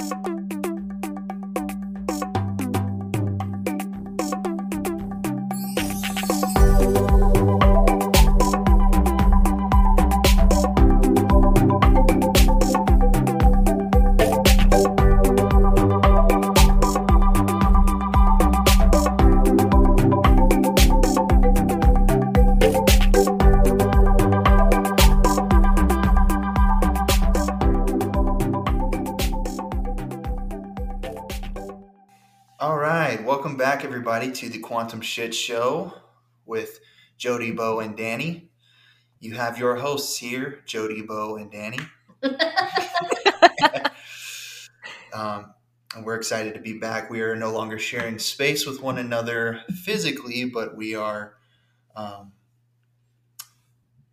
All everybody, to the Quantum Shit Show with Jody, Bo, and Danny. You have your hosts here, Jody, Bo, and Danny. um, and we're excited to be back. We are no longer sharing space with one another physically, but we are um,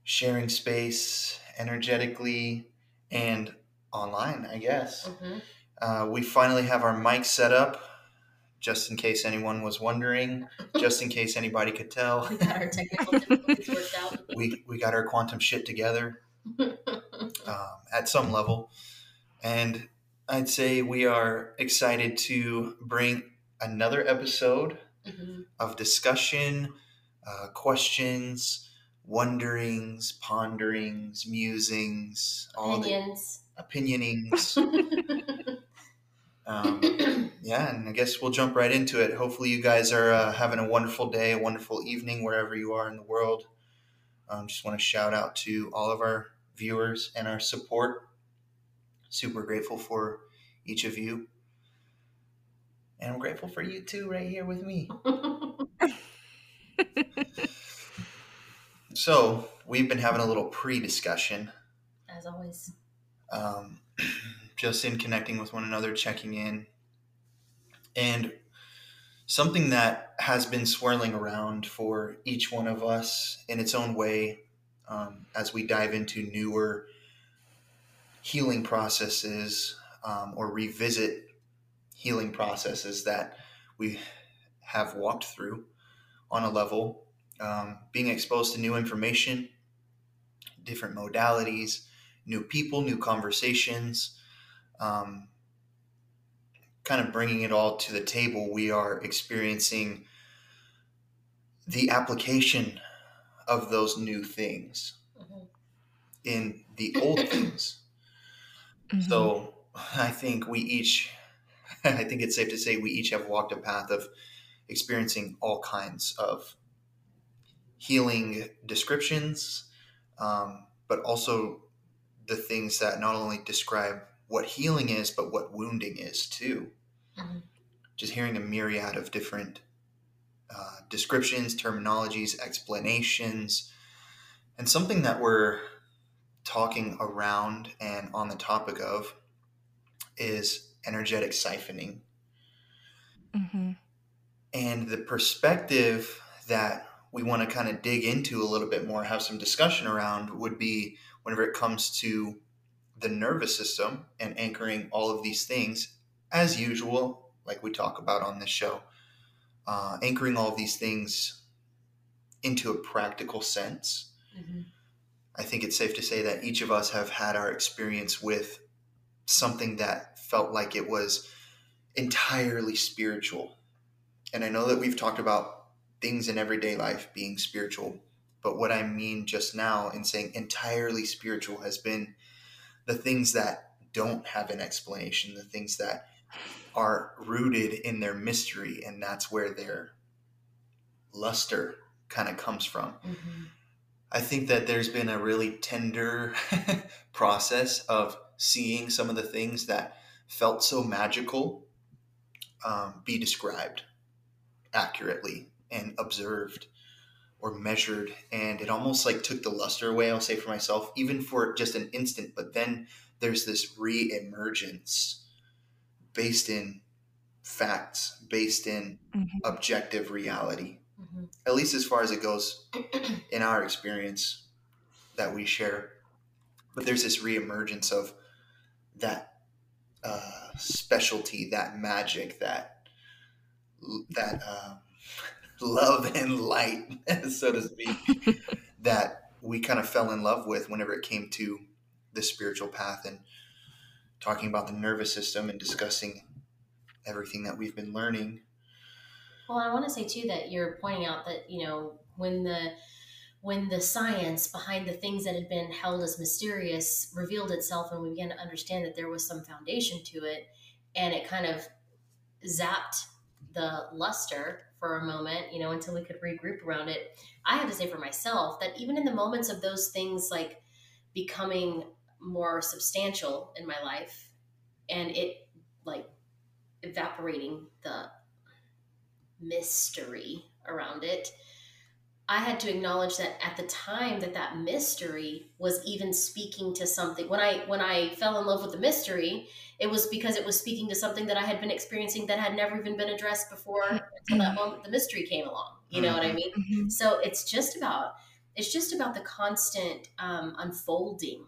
sharing space energetically and online, I guess. Mhm. Uh, we finally have our mic set up, just in case anyone was wondering, just in case anybody could tell. We got our technical difficulties worked out. we, we got our quantum shit together um, at some level. And I'd say we are excited to bring another episode Mhm. of discussion, uh, questions, wonderings, ponderings, musings, all Opinions. the opinionings. Um, yeah, and I guess we'll jump right into it. Hopefully, you guys are uh, having a wonderful day, a wonderful evening, wherever you are in the world. Um, just want to shout out to all of our viewers and our support. Super grateful for each of you. And I'm grateful for you too, right here with me. So, we've been having a little pre discussion As always. um, just in connecting with one another, checking in. And something that has been swirling around for each one of us in its own way um, as we dive into newer healing processes um, or revisit healing processes that we have walked through on a level, um, being exposed to new information, different modalities, new people, new conversations, um, kind of bringing it all to the table. We are experiencing the application of those new things Mhm. in the old things. Mhm. So I think we each, I think it's safe to say we each have walked a path of experiencing all kinds of healing descriptions, um, but also the things that not only describe what healing is, but what wounding is too. Mhm. Just hearing a myriad of different uh, descriptions, terminologies, explanations, and something that we're talking around and on the topic of is energetic siphoning. Mhm. And the perspective that we want to kind of dig into a little bit more, have some discussion around, would be whenever it comes to the nervous system and anchoring all of these things, as usual, like we talk about on this show, uh, anchoring all of these things into a practical sense. Mhm. I think it's safe to say that each of us have had our experience with something that felt like it was entirely spiritual. And I know that we've talked about things in everyday life being spiritual, but what I mean just now in saying entirely spiritual has been the things that don't have an explanation, the things that are rooted in their mystery, and that's where their luster kind of comes from. Mhm. I think that there's been a really tender process of seeing some of the things that felt so magical um, be described accurately and observed or measured. And it almost like took the luster away, I'll say for myself, even for just an instant. But then there's this re emergence based in facts, based in Mhm. objective reality Mhm. at least as far as it goes in our experience that we share. But there's this reemergence of that uh, specialty, that magic, that that um, love and light, so to speak, that we kind of fell in love with whenever it came to the spiritual path and talking about the nervous system and discussing everything that we've been learning. Well, I want to say too that you're pointing out that you know when the when the science behind the things that had been held as mysterious revealed itself and we began to understand that there was some foundation to it and it kind of zapped the luster for a moment you know until we could regroup around it. I have to say for myself that even in the moments of those things like becoming more substantial in my life and it like evaporating the mystery around it i had to acknowledge that at the time that that mystery was even speaking to something. When i when i fell in love with the mystery it was because it was speaking to something that i had been experiencing that had never even been addressed before until that moment the mystery came along. You know what i mean? Mhm. so it's just about it's just about the constant um, unfolding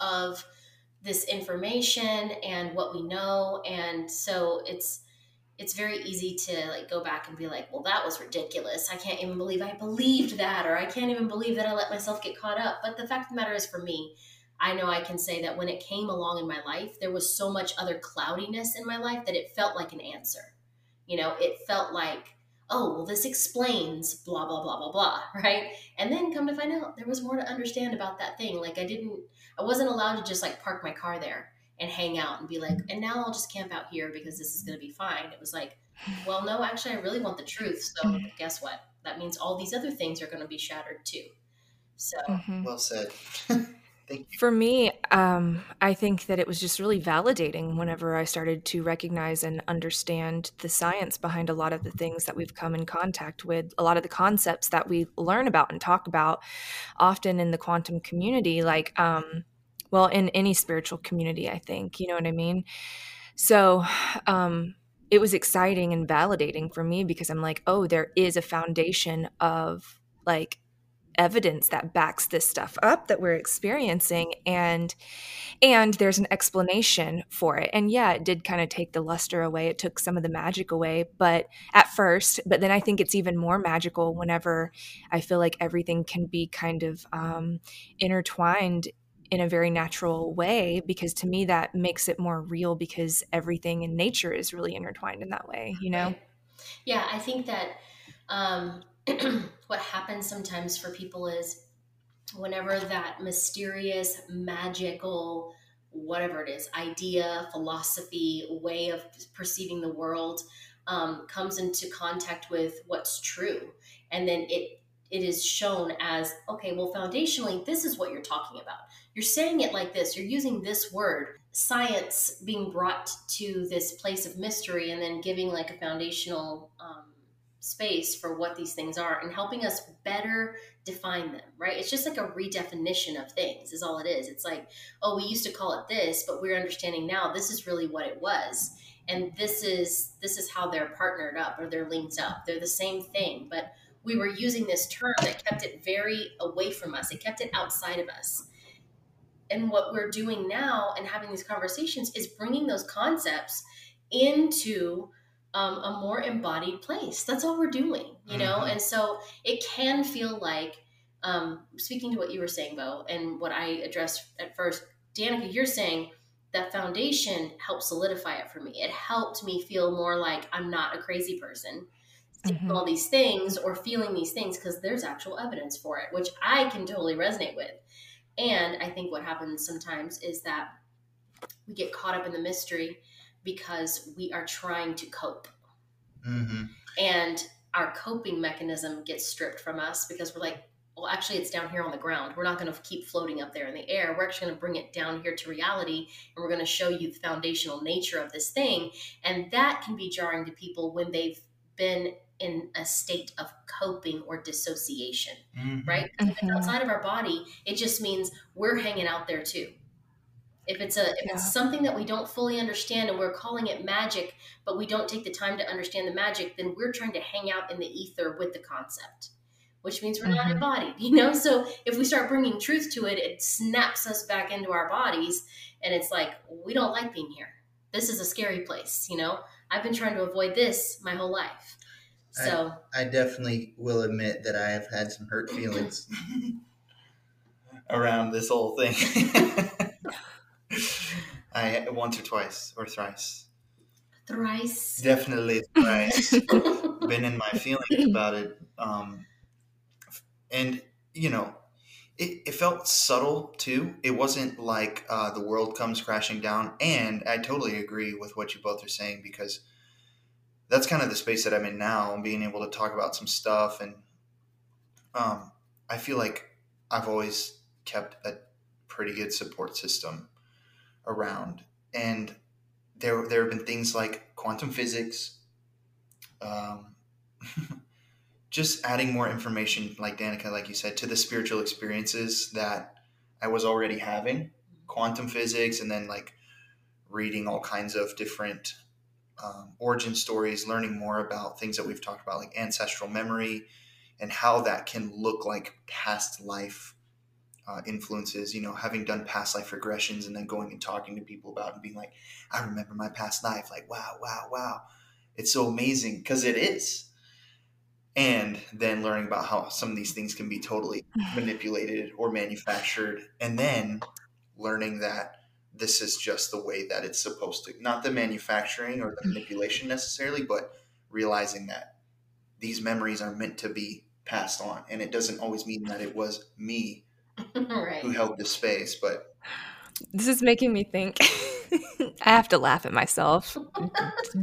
of this information and what we know. And so it's it's very easy to like go back and be like well that was ridiculous. I can't even believe i believed that or i can't even believe that i let myself get caught up. But the fact of the matter is for me i know i can say that when it came along in my life there was so much other cloudiness in my life that it felt like an answer. You know it felt like oh well this explains blah blah blah blah blah right? And then come to find out there was more to understand about that thing. Like i didn't i wasn't allowed to just like park my car there and hang out and be like and now i'll just camp out here because this is going to be fine it was like well no actually i really want the truth so guess what that means all these other things are going to be shattered too so Mhm. Well said. Thank you. For me, um, I think that it was just really validating whenever I started to recognize and understand the science behind a lot of the things that we've come in contact with, a lot of the concepts that we learn about and talk about often in the quantum community, like, um, well, in any spiritual community, I think, you know what I mean? So, um, it was exciting and validating for me because I'm like, oh, there is a foundation of like evidence that backs this stuff up that we're experiencing and and there's an explanation for it and yeah it did kind of take the luster away it took some of the magic away but at first but then i think it's even more magical whenever i feel like everything can be kind of um, intertwined in a very natural way because to me that makes it more real because everything in nature is really intertwined in that way you know Right. Yeah, I think that um, what happens sometimes for people is whenever that mysterious, magical, whatever it is, idea, philosophy, way of perceiving the world um, comes into contact with what's true, and then it it is shown as okay well foundationally this is what you're talking about. You're saying it like this you're using this word science being brought to this place of mystery and then giving like a foundational um, space for what these things are and helping us better define them right? It's just like a redefinition of things is all it is. It's like oh we used to call it this but we're understanding now this is really what it was. And this is this is how they're partnered up or they're linked up. They're the same thing but we were using this term that kept it very away from us. It kept it outside of us. And what we're doing now and having these conversations is bringing those concepts into um, a more embodied place. That's all we're doing you know? Mhm. and so it can feel like um, speaking to what you were saying bo and what i addressed at first danica you're saying that foundation helped solidify it for me. It helped me feel more like i'm not a crazy person Mhm. all these things or feeling these things because there's actual evidence for it which i can totally resonate with and I think what happens sometimes is that we get caught up in the mystery because we are trying to cope. hmm And our coping mechanism gets stripped from us because we're like, well, actually, it's down here on the ground. We're not going to keep floating up there in the air. We're actually going to bring it down here to reality and we're going to show you the foundational nature of this thing. And that can be jarring to people when they've been in a state of coping or dissociation hmm right? 'Cause If it's Mhm. outside of our body, it just means we're hanging out there too. If it's a if Yeah. it's something that we don't fully understand and we're calling it magic, but we don't take the time to understand the magic, then we're trying to hang out in the ether with the concept, which means we're not Mhm. embodied, you know. So if we start bringing truth to it, it snaps us back into our bodies, and it's like we don't like being here. This is a scary place, you know. I've been trying to avoid this my whole life, so. I definitely will admit that I have had some hurt feelings. around this whole thing. I once or twice or thrice. Thrice. Definitely thrice. Been in my feelings about it. Um, and you know, it, it felt subtle too. It wasn't like uh, the world comes crashing down. And I totally agree with what you both are saying because that's kind of the space that I'm in now, being able to talk about some stuff. And um, I feel like I've always kept a pretty good support system around. And there, there have been things like quantum physics, um, just adding more information, like Danica, like you said, to the spiritual experiences that I was already having, quantum physics, and then like reading all kinds of different um, origin stories, learning more about things that we've talked about, like ancestral memory, and how that can look like past life uh, influences. You know, having done past life regressions and then going and talking to people about it and being like, I remember my past life. Like, wow, wow, wow. It's so amazing because it is. And then learning about how some of these things can be totally manipulated or manufactured. And then learning that this is just the way that it's supposed to not the manufacturing or the mm. manipulation necessarily but realizing that these memories are meant to be passed on and it doesn't always mean that it was me right. who held this space but This is making me think. I have to laugh at myself.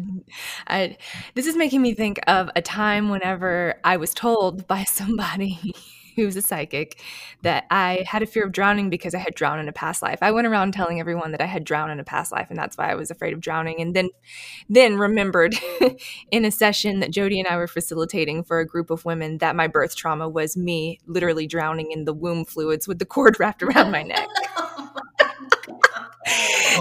I, this is making me think of a time whenever I was told by somebody who's a psychic that I had a fear of drowning because I had drowned in a past life. I went around telling everyone that I had drowned in a past life and that's why I was afraid of drowning and then then remembered in a session that Jody and I were facilitating for a group of women that my birth trauma was me literally drowning in the womb fluids with the cord wrapped around my neck.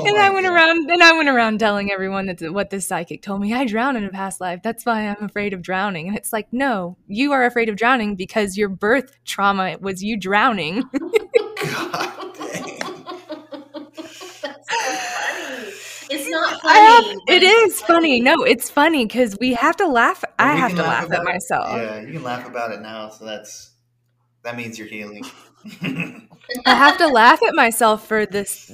Oh and I went God. around and I went around telling everyone that what this psychic told me. I drowned in a past life. That's why I'm afraid of drowning. And it's like, no, you are afraid of drowning because your birth trauma was you drowning. God dang. That's so funny. It's not I have, funny. it's is funny. No, it's funny because we have to laugh. I have to laugh laugh at about it. myself. yeah you can laugh about it now so that's that means you're healing I have to laugh at myself for this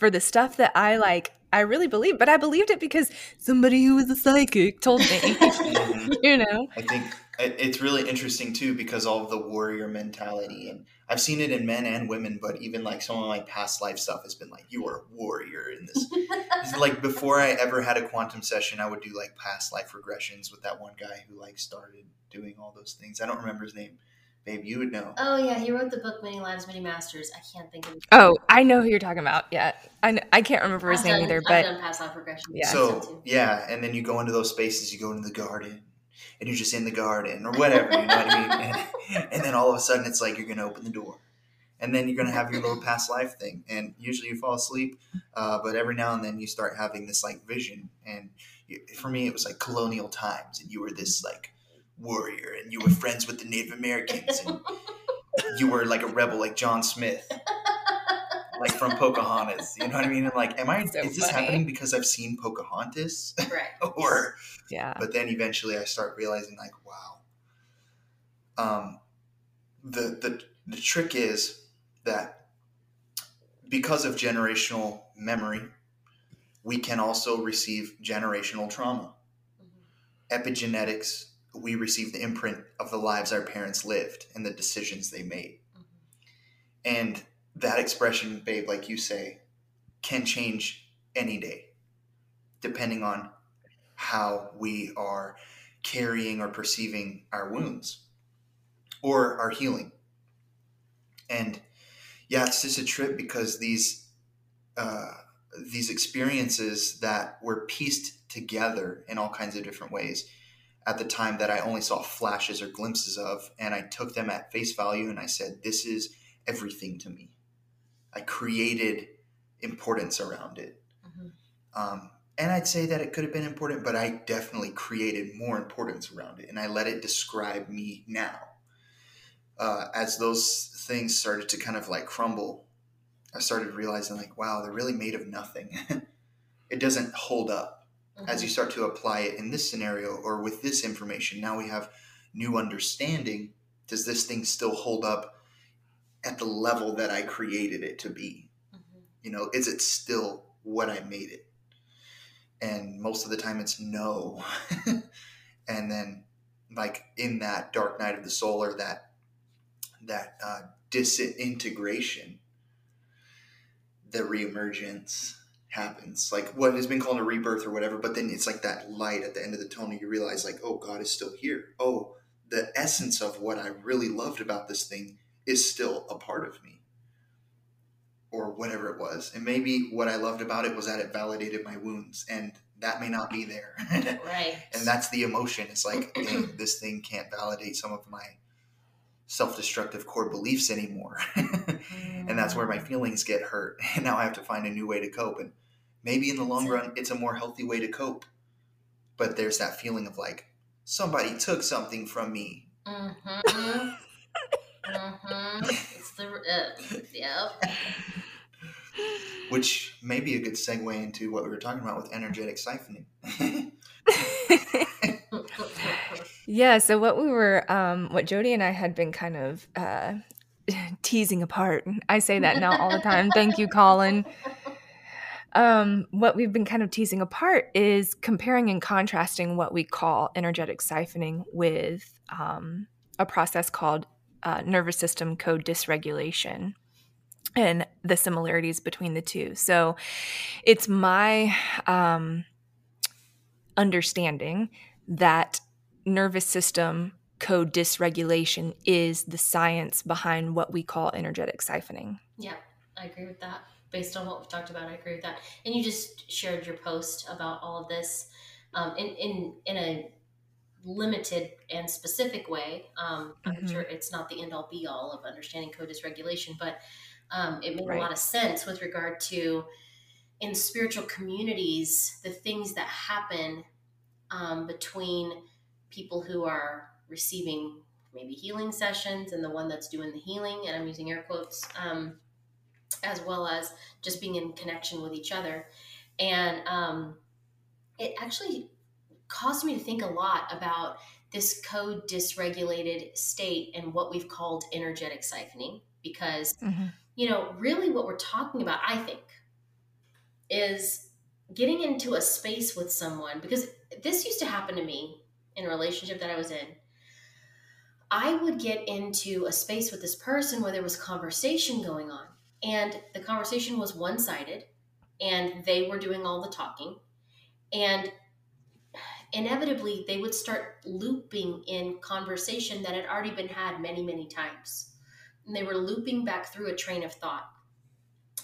for the stuff that I like I really believe, but I believed it because somebody who was a psychic told me. Mhm. you know? I think it's really interesting too because all of the warrior mentality, and I've seen it in men and women. But even like some of my past life stuff has been like, "You are a warrior." In this, like before I ever had a quantum session, I would do like past life regressions with that one guy who like started doing all those things. I don't remember his name. Babe, you would know. Oh yeah, he wrote the book Many Lives, Many Masters. I can't think of. his Oh, I know who you're talking about. Yeah. I, kn- I can't remember his I've name done- either, I've but done past life regression. Yeah. So yeah, and then you go into those spaces. You go into the garden, and you're just in the garden or whatever. You know what I mean? And, and then all of a sudden, it's like you're gonna open the door, and then you're gonna have your little past life thing. And usually you fall asleep, uh, but every now and then you start having this like vision. And you, for me, it was like colonial times, and you were this like warrior, and you were friends with the Native Americans, and you were like a rebel, like John Smith. Like from Pocahontas, you know what I mean? And like, am I? So is this funny. happening because I've seen Pocahontas? right. or yeah. but then eventually I start realizing like wow um the the the trick is that because of generational memory we can also receive generational trauma Mhm. epigenetics we receive the imprint of the lives our parents lived and the decisions they made Mhm. and that expression babe like you say can change any day depending on how we are carrying or perceiving our wounds or our healing. And yeah, it's just a trip because these uh, these experiences that were pieced together in all kinds of different ways at the time that I only saw flashes or glimpses of, and I took them at face value and I said, "This is everything to me." I created importance around it. Mhm. Um, and I'd say that it could have been important, but I definitely created more importance around it, and I let it describe me now. Uh, as those things started to kind of like crumble, I started realizing like, wow, they're really made of nothing. it doesn't hold up as you start to apply it in this scenario or with this information. Now we have new understanding. Does this thing still hold up at the level that I created it to be? Mhm. You know, is it still what I made it. And most of the time it's no. and then like in that dark night of the soul or that that uh, disintegration, the reemergence happens. Like what has been called a rebirth or whatever, but then it's like that light at the end of the tunnel. You realize like, oh, God is still here. Oh, the essence of what I really loved about this thing is still a part of me. Or whatever it was. And maybe what I loved about it was that it validated my wounds. And that may not be there. right. and that's the emotion. It's like, dang, this thing can't validate some of my self-destructive core beliefs anymore and that's where my Mm. feelings get hurt and now i have to find a new way to cope and maybe in the long run it's a more healthy way to cope but there's that feeling of like somebody took something from me Mm-hmm. mm-hmm. It's the uh, yep. which may be a good segue into what we were talking about with energetic siphoning yeah. So what we were, um, what Jody and I had been kind of uh, teasing apart. I say that now all the time. Thank you, Colin. Um, what we've been kind of teasing apart is comparing and contrasting what we call energetic siphoning with um, a process called uh, nervous system co-dysregulation and the similarities between the two. So it's my um, understanding that nervous system co-dysregulation is the science behind what we call energetic siphoning. Yeah, I agree with that. Based on what we've talked about, I agree with that. And you just shared your post about all of this um, in, in in a limited and specific way. Um, I'm Mhm. sure it's not the end all be all of understanding co-dysregulation, but um, it made Right. a lot of sense with regard to in spiritual communities the things that happen um, between people who are receiving maybe healing sessions and the one that's doing the healing, and I'm using air quotes. Um, as well as just being in connection with each other. And um, it actually caused me to think a lot about this co-dysregulated state and what we've called energetic siphoning. Because, you know, really what we're talking about, I think, is getting into a space with someone. Because this used to happen to me in a relationship that I was in. I would get into a space with this person where there was conversation going on and the conversation was one sided and they were doing all the talking and inevitably they would start looping in conversation that had already been had many many times. And they were looping back through a train of thought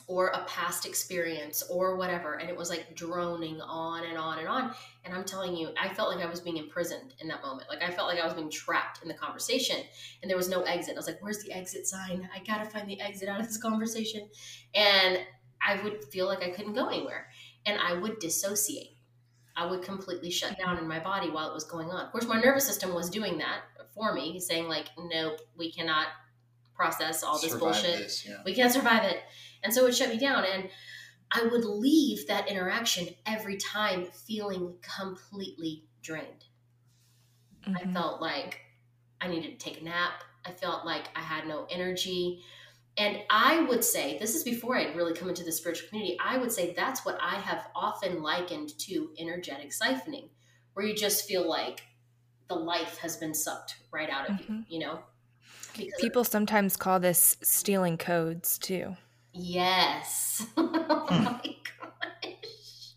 or a past experience or whatever and it was like droning on and on and on. And i'm telling you i felt like i was being imprisoned in that moment. Like i felt like i was being trapped in the conversation and there was no exit. I was like where's the exit sign? I gotta find the exit out of this conversation. And i would feel like i couldn't go anywhere and i would dissociate. I would completely shut down in my body while it was going on. Of course my nervous system was doing that for me saying like nope we cannot process all this Survive bullshit this, yeah. we can't survive it. And so it shut me down. And I would leave that interaction every time feeling completely drained. I Mhm. felt like I needed to take a nap. I felt like I had no energy. And I would say, this is before I'd really come into the spiritual community, I would say that's what I have often likened to energetic siphoning, where you just feel like the life has been sucked right out of you, Mhm. you know? Because People sometimes call this stealing codes too. Yes. oh my gosh.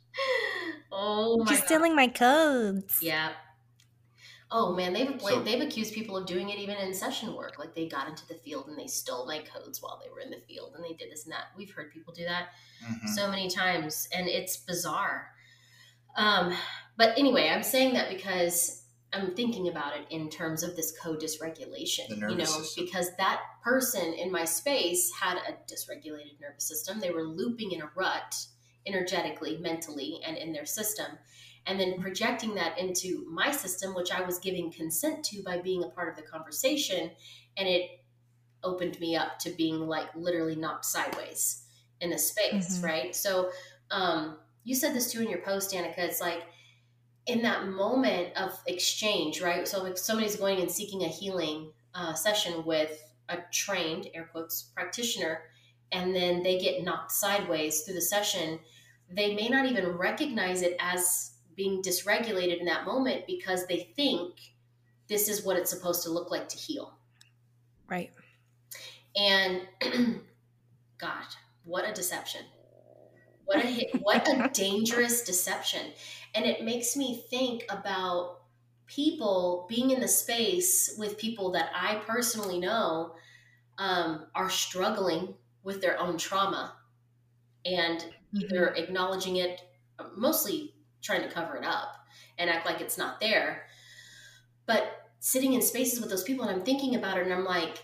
Oh my god. Just stealing my codes. Yeah. Oh man, they've So- they've accused people of doing it even in session work. Like they got into the field and they stole my codes while they were in the field and they did this and that. We've heard people do that Mhm. so many times and it's bizarre. Um, but anyway, I'm saying that because I'm thinking about it in terms of this co-dysregulation, you know, system. because that person in my space had a dysregulated nervous system. They were looping in a rut energetically, mentally, and in their system. And then projecting that into my system, which I was giving consent to by being a part of the conversation. And it opened me up to being like literally knocked sideways in the space, Mhm. right? So, um, you said this too in your post, Danica. It's like in that moment of exchange, right? So, if somebody's going and seeking a healing uh, session with a trained, air quotes, practitioner, and then they get knocked sideways through the session, they may not even recognize it as being dysregulated in that moment because they think this is what it's supposed to look like to heal. Right. And God, what a deception. What a what a dangerous deception. And it makes me think about people being in the space with people that I personally know um, are struggling with their own trauma and either mm-hmm. acknowledging it, mostly trying to cover it up and act like it's not there. But sitting in spaces with those people and I'm thinking about it and I'm like,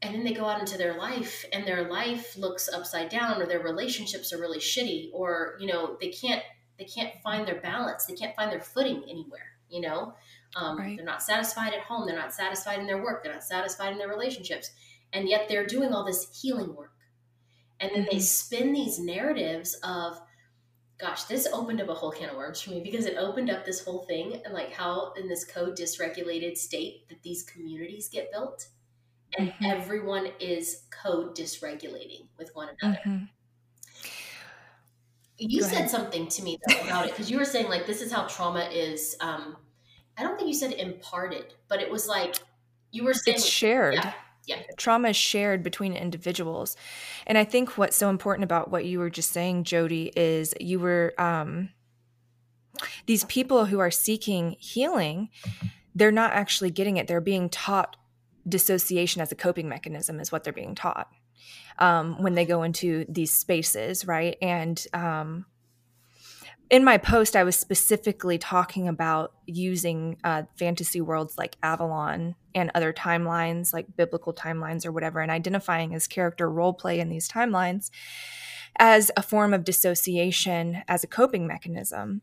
and then they go out into their life and their life looks upside down or their relationships are really shitty or, you know, they can't they can't find their balance. They can't find their footing anywhere, you know? Um, right. They're not satisfied at home. They're not satisfied in their work. They're not satisfied in their relationships. And yet they're doing all this healing work. And then mm-hmm. they spin these narratives of, gosh, this opened up a whole can of worms for me because it opened up this whole thing and like how in this co-dysregulated state that these communities get built and mm-hmm. everyone is co-dysregulating with one another. Mm-hmm. You Go said ahead. something to me though, about it because you were saying like this is how trauma is. Um, I don't think you said imparted, but it was like you were saying it's shared. Yeah, yeah. Trauma is shared between individuals. And I think what's so important about what you were just saying, Jody, is you were um, these people who are seeking healing, they're not actually getting it. They're being taught dissociation as a coping mechanism, is what they're being taught um, when they go into these spaces, right? And um, in my post, I was specifically talking about using uh, fantasy worlds like Avalon and other timelines, like biblical timelines or whatever, and identifying as character role play in these timelines as a form of dissociation as a coping mechanism.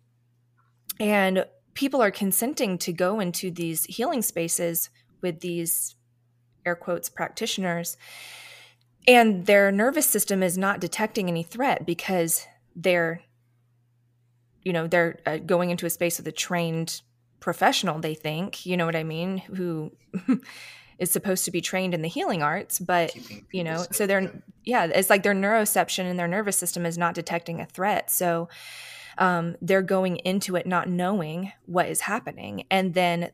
And people are consenting to go into these healing spaces with these air quotes practitioners, and their nervous system is not detecting any threat because they're you know they're uh, going into a space with a trained professional they think you know what i mean who is supposed to be trained in the healing arts but you know so they're yeah it's like their neuroception and their nervous system is not detecting a threat. So um, they're going into it not knowing what is happening. And then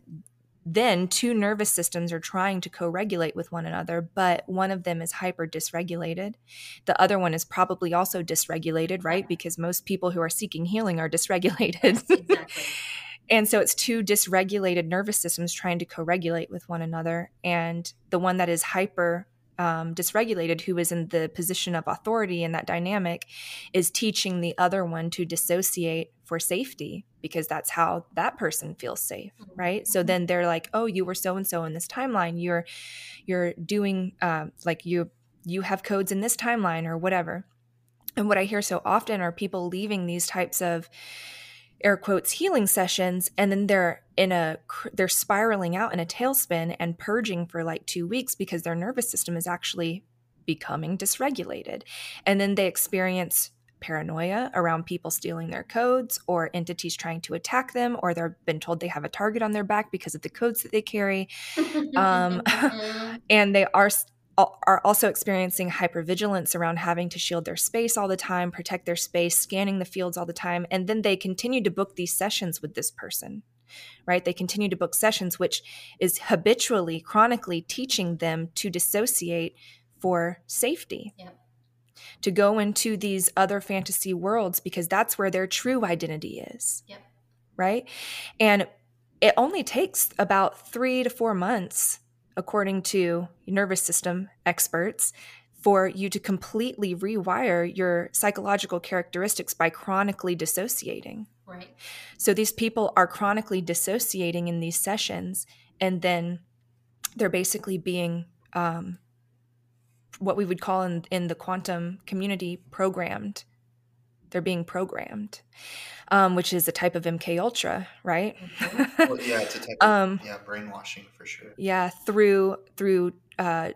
then two nervous systems are trying to co-regulate with one another but one of them is hyper dysregulated the other one is probably also dysregulated right? Because most people who are seeking healing are dysregulated. Exactly. and so it's two dysregulated nervous systems trying to co-regulate with one another and the one that is hyper um, dysregulated, who is in the position of authority in that dynamic, is teaching the other one to dissociate for safety because that's how that person feels safe, mm-hmm. right? So then they're like, "Oh, you were so and so in this timeline. You're you're doing uh, like you you have codes in this timeline or whatever." And what I hear so often are people leaving these types of air quotes healing sessions and then they're in a they're spiraling out in a tailspin and purging for like 2 weeks because their nervous system is actually becoming dysregulated and then they experience paranoia around people stealing their codes or entities trying to attack them or they've been told they have a target on their back because of the codes that they carry um, and they are are also experiencing hypervigilance around having to shield their space all the time, protect their space, scanning the fields all the time. And then they continue to book these sessions with this person, right? They continue to book sessions, which is habitually, chronically teaching them to dissociate for safety. Yep. To go into these other fantasy worlds because that's where their true identity is. Yep. Right. And it only takes about three to four months according to nervous system experts, for you to completely rewire your psychological characteristics by chronically dissociating. Right. So these people are chronically dissociating in these sessions, and then they're basically being um, what we would call in, in the quantum community programmed. They're being programmed um, which is a type of MK Ultra, right? Mm-hmm. well, yeah, it's a type of um, yeah brainwashing for sure. Yeah, through through uh,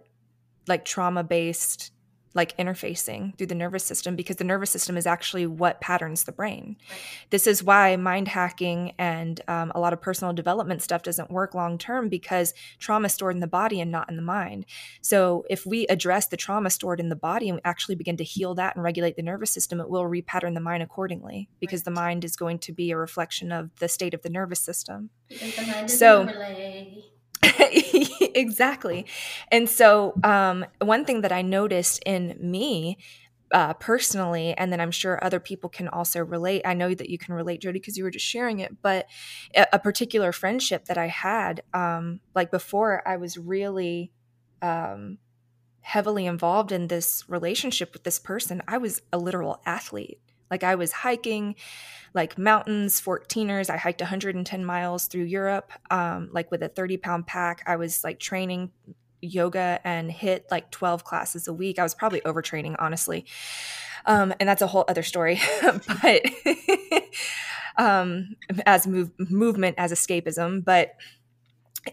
like trauma based like interfacing through the nervous system because the nervous system is actually what patterns the brain. Right. This is why mind hacking and um, a lot of personal development stuff doesn't work long term because trauma is stored in the body and not in the mind. So if we address the trauma stored in the body and actually begin to heal that and regulate the nervous system, it will repattern the mind accordingly because right. the mind is going to be a reflection of the state of the nervous system. so exactly. And so, um, one thing that I noticed in me uh, personally, and then I'm sure other people can also relate. I know that you can relate, Jody, because you were just sharing it. But a, a particular friendship that I had, um, like before, I was really um, heavily involved in this relationship with this person. I was a literal athlete. Like I was hiking, like mountains, 14ers. I hiked 110 miles through Europe, um, like with a 30 pound pack. I was like training yoga and hit like 12 classes a week. I was probably overtraining, honestly. Um, and that's a whole other story. but um, as move, movement as escapism, but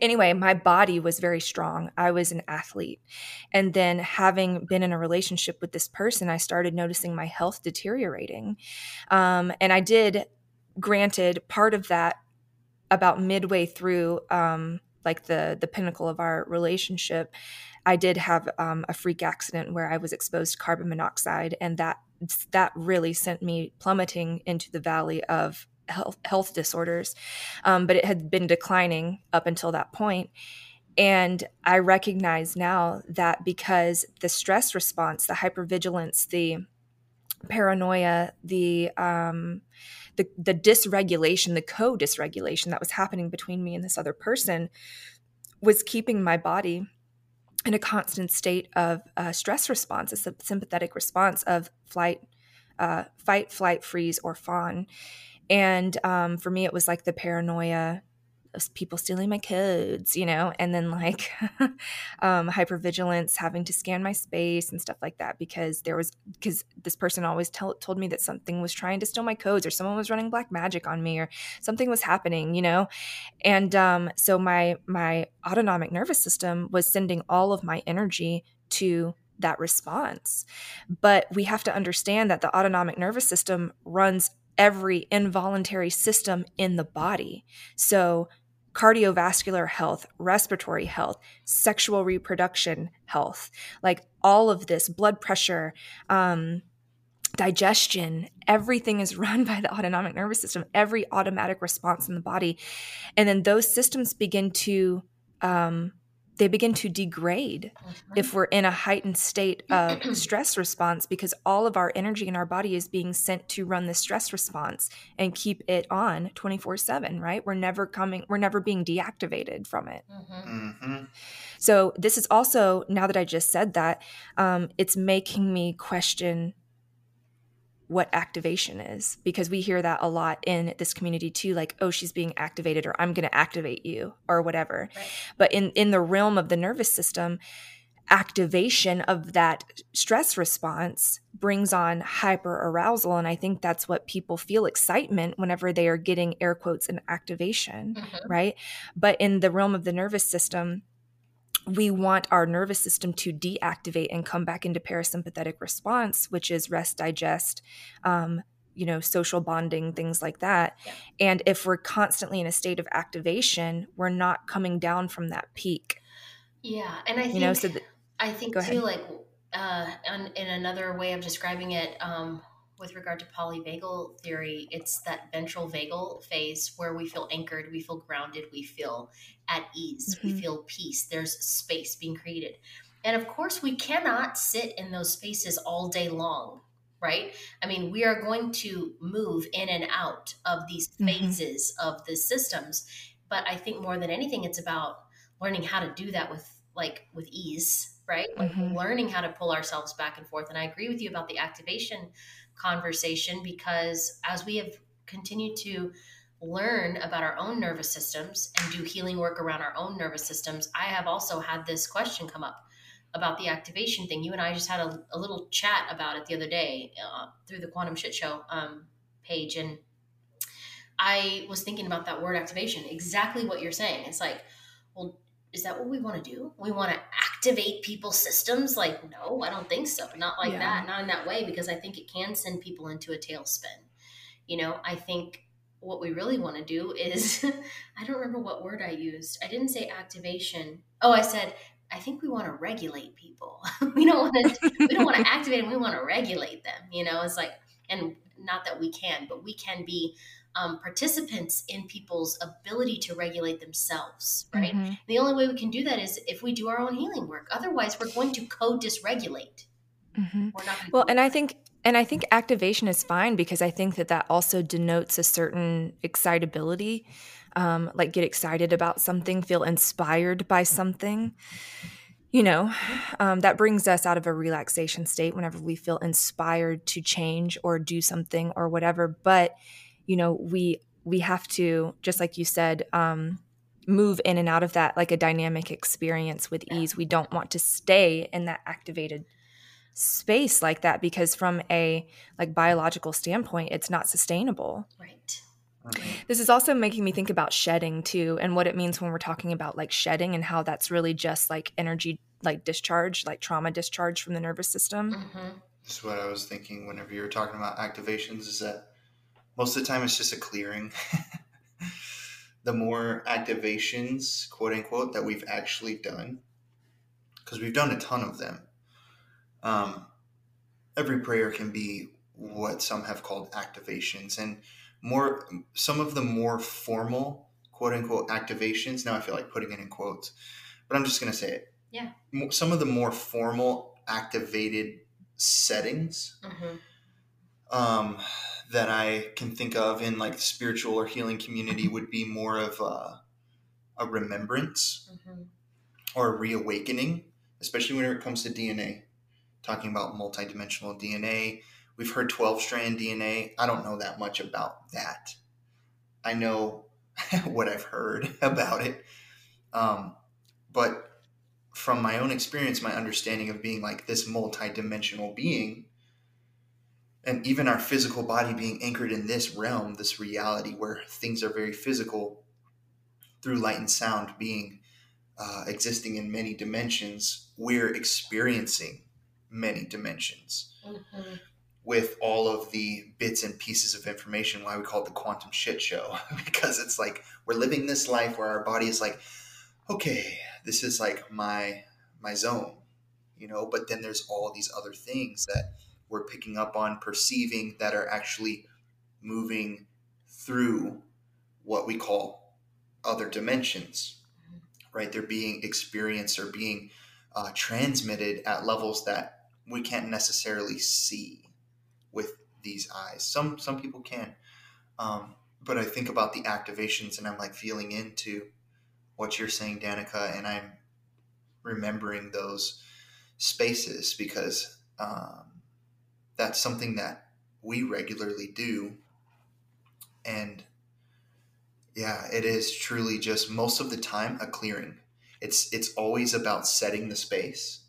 anyway, my body was very strong. I was an athlete. And then, having been in a relationship with this person, I started noticing my health deteriorating. Um, and I did, granted, part of that about midway through, um, like the the pinnacle of our relationship. I did have um, a freak accident where I was exposed to carbon monoxide, and that that really sent me plummeting into the valley of health, health disorders, um, but it had been declining up until that point. And I recognize now that because the stress response, the hypervigilance, the paranoia, the um, the, the dysregulation, the co dysregulation that was happening between me and this other person was keeping my body in a constant state of uh, stress response, a sympathetic response of flight, uh, fight, flight, freeze, or fawn. And um, for me, it was like the paranoia of people stealing my codes, you know, and then like um, hypervigilance, having to scan my space and stuff like that because there was because this person always tell, told me that something was trying to steal my codes or someone was running black magic on me or something was happening, you know, and um, so my my autonomic nervous system was sending all of my energy to that response. But we have to understand that the autonomic nervous system runs every involuntary system in the body. So, cardiovascular health, respiratory health, sexual reproduction health, like all of this, blood pressure, um, digestion, everything is run by the autonomic nervous system, every automatic response in the body. And then those systems begin to um, they begin to degrade mm-hmm. if we're in a heightened state of stress response because all of our energy in our body is being sent to run the stress response and keep it on 24/7 right we're never coming we're never being deactivated from it mm-hmm. Mm-hmm. so this is also now that i just said that um, it's making me question what activation is because we hear that a lot in this community too like oh she's being activated or i'm going to activate you or whatever right. but in in the realm of the nervous system activation of that stress response brings on hyper arousal and i think that's what people feel excitement whenever they are getting air quotes an activation mm-hmm. right but in the realm of the nervous system we want our nervous system to deactivate and come back into parasympathetic response, which is rest, digest, um, you know, social bonding, things like that. Yeah. And if we're constantly in a state of activation, we're not coming down from that peak. Yeah, and I think you know, so th- I think too, ahead. like uh, in another way of describing it, um, with regard to polyvagal theory, it's that ventral vagal phase where we feel anchored, we feel grounded, we feel at ease, mm-hmm. we feel peace. There's space being created. And of course, we cannot sit in those spaces all day long, right? I mean, we are going to move in and out of these mm-hmm. phases mm-hmm. of the systems. But I think more than anything, it's about learning how to do that with like with ease, right? Like mm-hmm. learning how to pull ourselves back and forth. And I agree with you about the activation conversation because as we have continued to learn about our own nervous systems and do healing work around our own nervous systems, I have also had this question come up about the activation thing. You and I just had a, a little chat about it the other day uh, through the Quantum Shit Show um, page, and I was thinking about that word activation. Exactly what you're saying. It's like, well, is that what we want to do? We want to activate people's systems. Like, no, I don't think so. Not like Yeah. that, not in that way, because I think it can send people into a tailspin. You know, I think what we really want to do is I don't remember what word I used. I didn't say activation. Oh, I said I think we want to regulate people. we don't want to we don't want to activate them, we want to regulate them. You know, it's like and not that we can, but we can be um, participants in people's ability to regulate themselves, right? Mhm. The only way we can do that is if we do our own healing work. Otherwise, we're going to co-dysregulate. We're not. Gonna Well, and I think and I think activation is fine because I think that that also denotes a certain excitability, um, like get excited about something, feel inspired by something. You know, um, that brings us out of a relaxation state whenever we feel inspired to change or do something or whatever. But you know, we we have to, just like you said, um, move in and out of that like a dynamic experience with ease. We don't want to stay in that activated space like that because from a like biological standpoint it's not sustainable. Right. this is also making me think about shedding too and what it means when we're talking about like shedding and how that's really just like energy like discharge like trauma discharge from the nervous system. Hmm That's what I was thinking whenever you were talking about activations is that most of the time it's just a clearing. the more activations, quote unquote, that we've actually done, because we've done a ton of them. Um, every prayer can be what some have called activations, and more some of the more formal, quote unquote, activations. Now I feel like putting it in quotes, but I'm just gonna say it. Yeah. Some of the more formal activated settings hmm um, that I can think of in like the spiritual or healing community would be more of a, a remembrance hmm or a reawakening, especially when it comes to DNA. Talking about multidimensional DNA, we've heard 12 strand DNA. I don't know that much about that. I know what I've heard about it. Um, but from my own experience, my understanding of being like this multidimensional being, and even our physical body being anchored in this realm, this reality where things are very physical through light and sound being uh, existing in many dimensions, we're experiencing many dimensions hmm with all of the bits and pieces of information why we call it the quantum shit show because it's like we're living this life where our body is like okay this is like my my zone you know but then there's all these other things that we're picking up on perceiving that are actually moving through what we call other dimensions right they're being experienced or being uh, transmitted at levels that we can't necessarily see with these eyes. Some some people can, um, but I think about the activations and I'm like feeling into what you're saying, Danica, and I'm remembering those spaces because um, that's something that we regularly do, and yeah, it is truly just most of the time a clearing. It's it's always about setting the space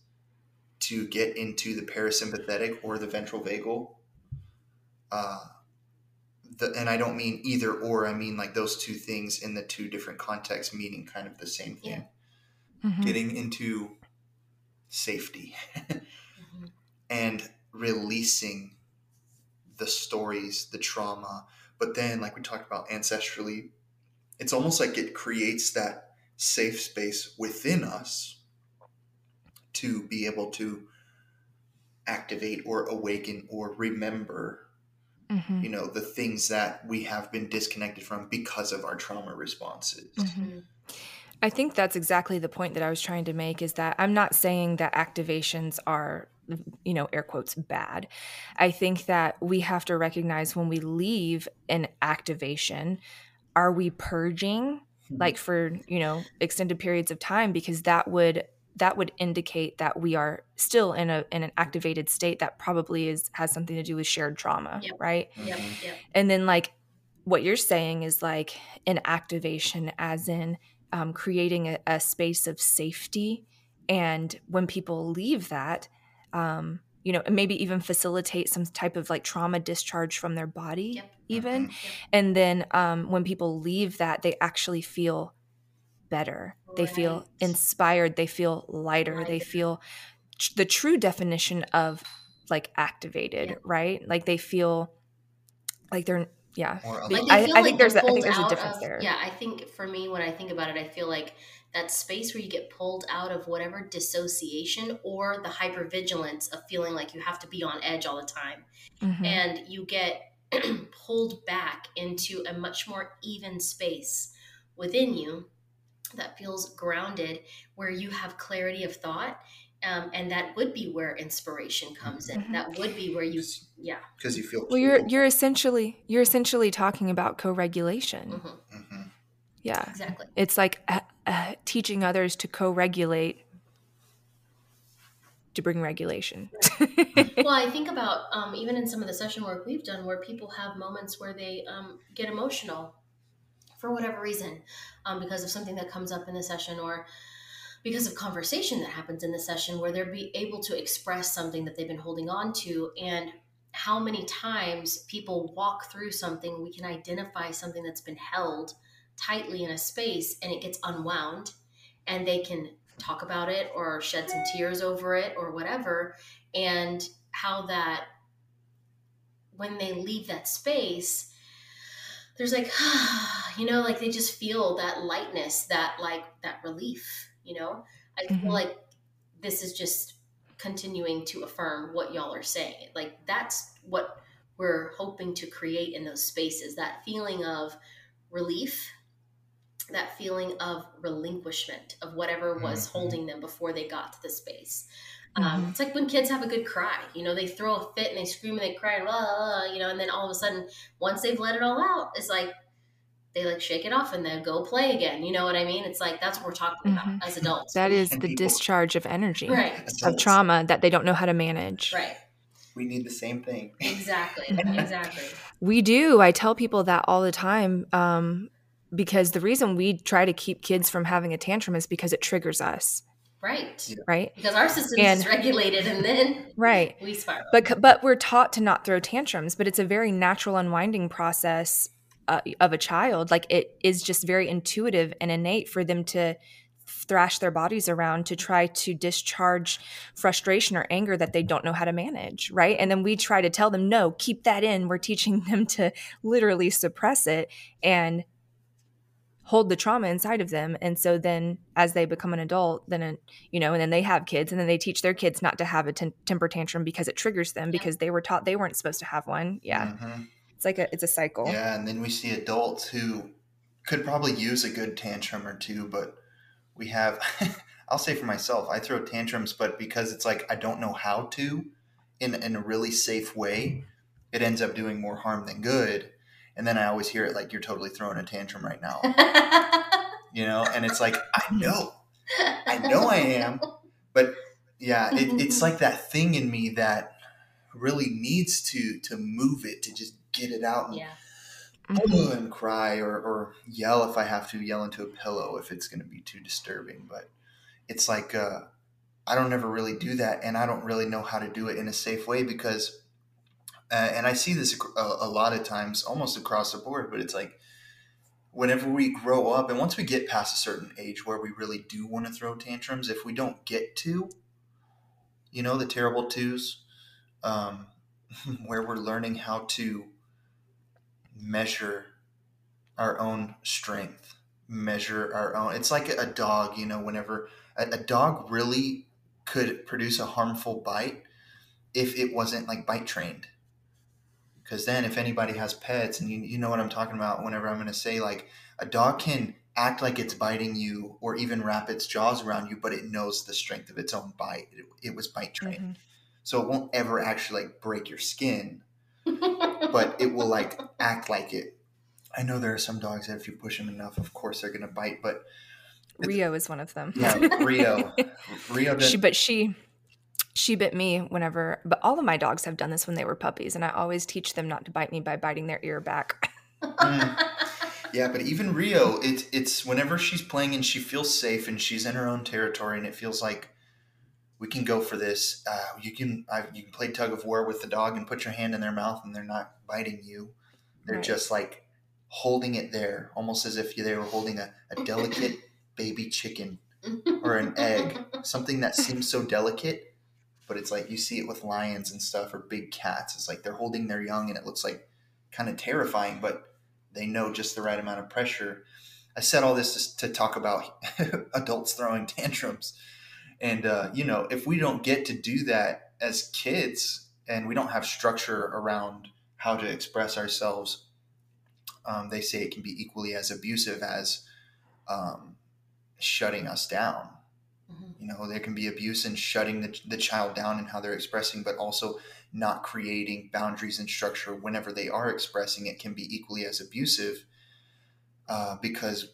to get into the parasympathetic or the ventral vagal. Uh, the, and I don't mean either or. I mean like those two things in the two different contexts, meaning kind of the same thing. Mhm. Getting into safety hmm and releasing the stories, the trauma. But then, like we talked about ancestrally, it's almost like it creates that safe space within us to be able to activate or awaken or remember Mhm. you know the things that we have been disconnected from because of our trauma responses Mhm. I think that's exactly the point that I was trying to make is that I'm not saying that activations are, you know, air quotes, bad. I think that we have to recognize when we leave an activation, are we purging like for, you know, extended periods of time because that would that would indicate that we are still in a in an activated state that probably is has something to do with shared trauma, Yep. right? Yep. Yep. And then, like, what you're saying is like an activation, as in um, creating a, a space of safety. And when people leave that, um, you know, and maybe even facilitate some type of like trauma discharge from their body, Yep. even. Mhm. And then um, when people leave that, they actually feel better. They feel inspired. They feel lighter. They feel tr- the true definition of like activated, Yeah. right? Like they feel like they're yeah. Like alive. they I- feel I like think there's they're a- I think there's a difference of- there. Yeah, I think for me, when I think about it, I feel like that space where you get pulled out of whatever dissociation or the hypervigilance of feeling like you have to be on edge all the time, Mhm. and you get pulled back into a much more even space within you that feels grounded, where you have clarity of thought. Um, and that would be where inspiration comes in. Mhm. That would be where you, yeah. because you feel Well, you're you're essentially you're essentially talking about co-regulation. mhm, Mhm. Yeah. exactly. It's like uh, teaching others to co-regulate to bring regulation. well, I think about um, even in some of the session work we've done where people have moments where they um, get emotional for whatever reason um, because of something that comes up in the session or because of conversation that happens in the session where they're be able to express something that they've been holding on to and how many times people walk through something we can identify something that's been held tightly in a space and it gets unwound and they can talk about it or shed some tears over it or whatever. And how that when they leave that space there's like you know like they just feel that lightness that like that relief you know? I feel Mhm. like this is just continuing to affirm what y'all are saying. Like that's what we're hoping to create in those spaces that feeling of relief that feeling of relinquishment of whatever was Mhm. holding them before they got to the space um, Mhm. it's like when kids have a good cry you know they throw a fit and they scream and they cry and blah, blah, blah, you know and then all of a sudden once they've let it all out it's like they like shake it off and then go play again you know what i mean it's like that's what we're talking about Mhm. as adults that is And the people- discharge of energy right of trauma that they don't know how to manage. right We need the same thing. exactly exactly We do. I tell people that all the time um, because the reason we try to keep kids from having a tantrum is because it triggers us, right right? because our system is regulated and then Right. we spiral But but we're taught to not throw tantrums, but it's a very natural unwinding process uh, of a child. Like it is just very intuitive and innate for them to thrash their bodies around to try to discharge frustration or anger that they don't know how to manage, right? And then we try to tell them, "No, keep that in." We're teaching them to literally suppress it and hold the trauma inside of them and so then as they become an adult then uh, you know and then they have kids and then they teach their kids not to have a ten- temper tantrum because it triggers them Yeah. because they were taught they weren't supposed to have one yeah Mhm. it's like a it's a cycle Yeah, and then we see adults who could probably use a good tantrum or two, but we have, I'll say for myself, I throw tantrums, but because it's like I don't know how to in, in a really safe way, it ends up doing more harm than good. And then I always hear it like, you're totally throwing a tantrum right now, you know? And it's like, I know, I know I am. But yeah, it, it's like that thing in me that really needs to to move it, to just get it out and yeah Mhm. and cry or, or yell if I have to yell into a pillow if it's going to be too disturbing. But it's like uh, I don't ever really do that, and I don't really know how to do it in a safe way because, uh, and I see this a, a lot of times, almost across the board. But it's like whenever we grow up, and once we get past a certain age where we really do want to throw tantrums, if we don't get to, you know, the terrible twos, um, where we're learning how to measure our own strength, measure our own. It's like a dog, you know, whenever a, a dog really could produce a harmful bite if it wasn't like bite trained. Because then, if anybody has pets, and you, you know what I'm talking about, whenever I'm going to say, like, a dog can act like it's biting you or even wrap its jaws around you, but it knows the strength of its own bite. It, it was bite trained. Mhm. So it won't ever actually like break your skin, but it will like act like it. I know there are some dogs that if you push them enough, of course they're gonna bite. But rio is one of them yeah, Rio, Rio she but she she bit me whenever but all of my dogs have done this when they were puppies and i always teach them not to bite me by biting their ear back Mm. yeah, but even Rio, it's it's whenever she's playing and she feels safe and she's in her own territory and it feels like we can go for this. Uh, you can I, you can play tug of war with the dog and put your hand in their mouth and they're not biting you. They're Right. just like holding it there, almost as if they were holding a, a delicate baby chicken or an egg, something that seems so delicate, but it's like you see it with lions and stuff or big cats. It's like they're holding their young and it looks like kind of terrifying, but they know just the right amount of pressure. I said all this to talk about adults throwing tantrums. And, uh, you know, if we don't get to do that as kids and we don't have structure around how to express ourselves, um, they say it can be equally as abusive as um, shutting us down. Mm-hmm. You know, there can be abuse in shutting the, the child down and how they're expressing, but also not creating boundaries and structure whenever they are expressing it can be equally as abusive uh, because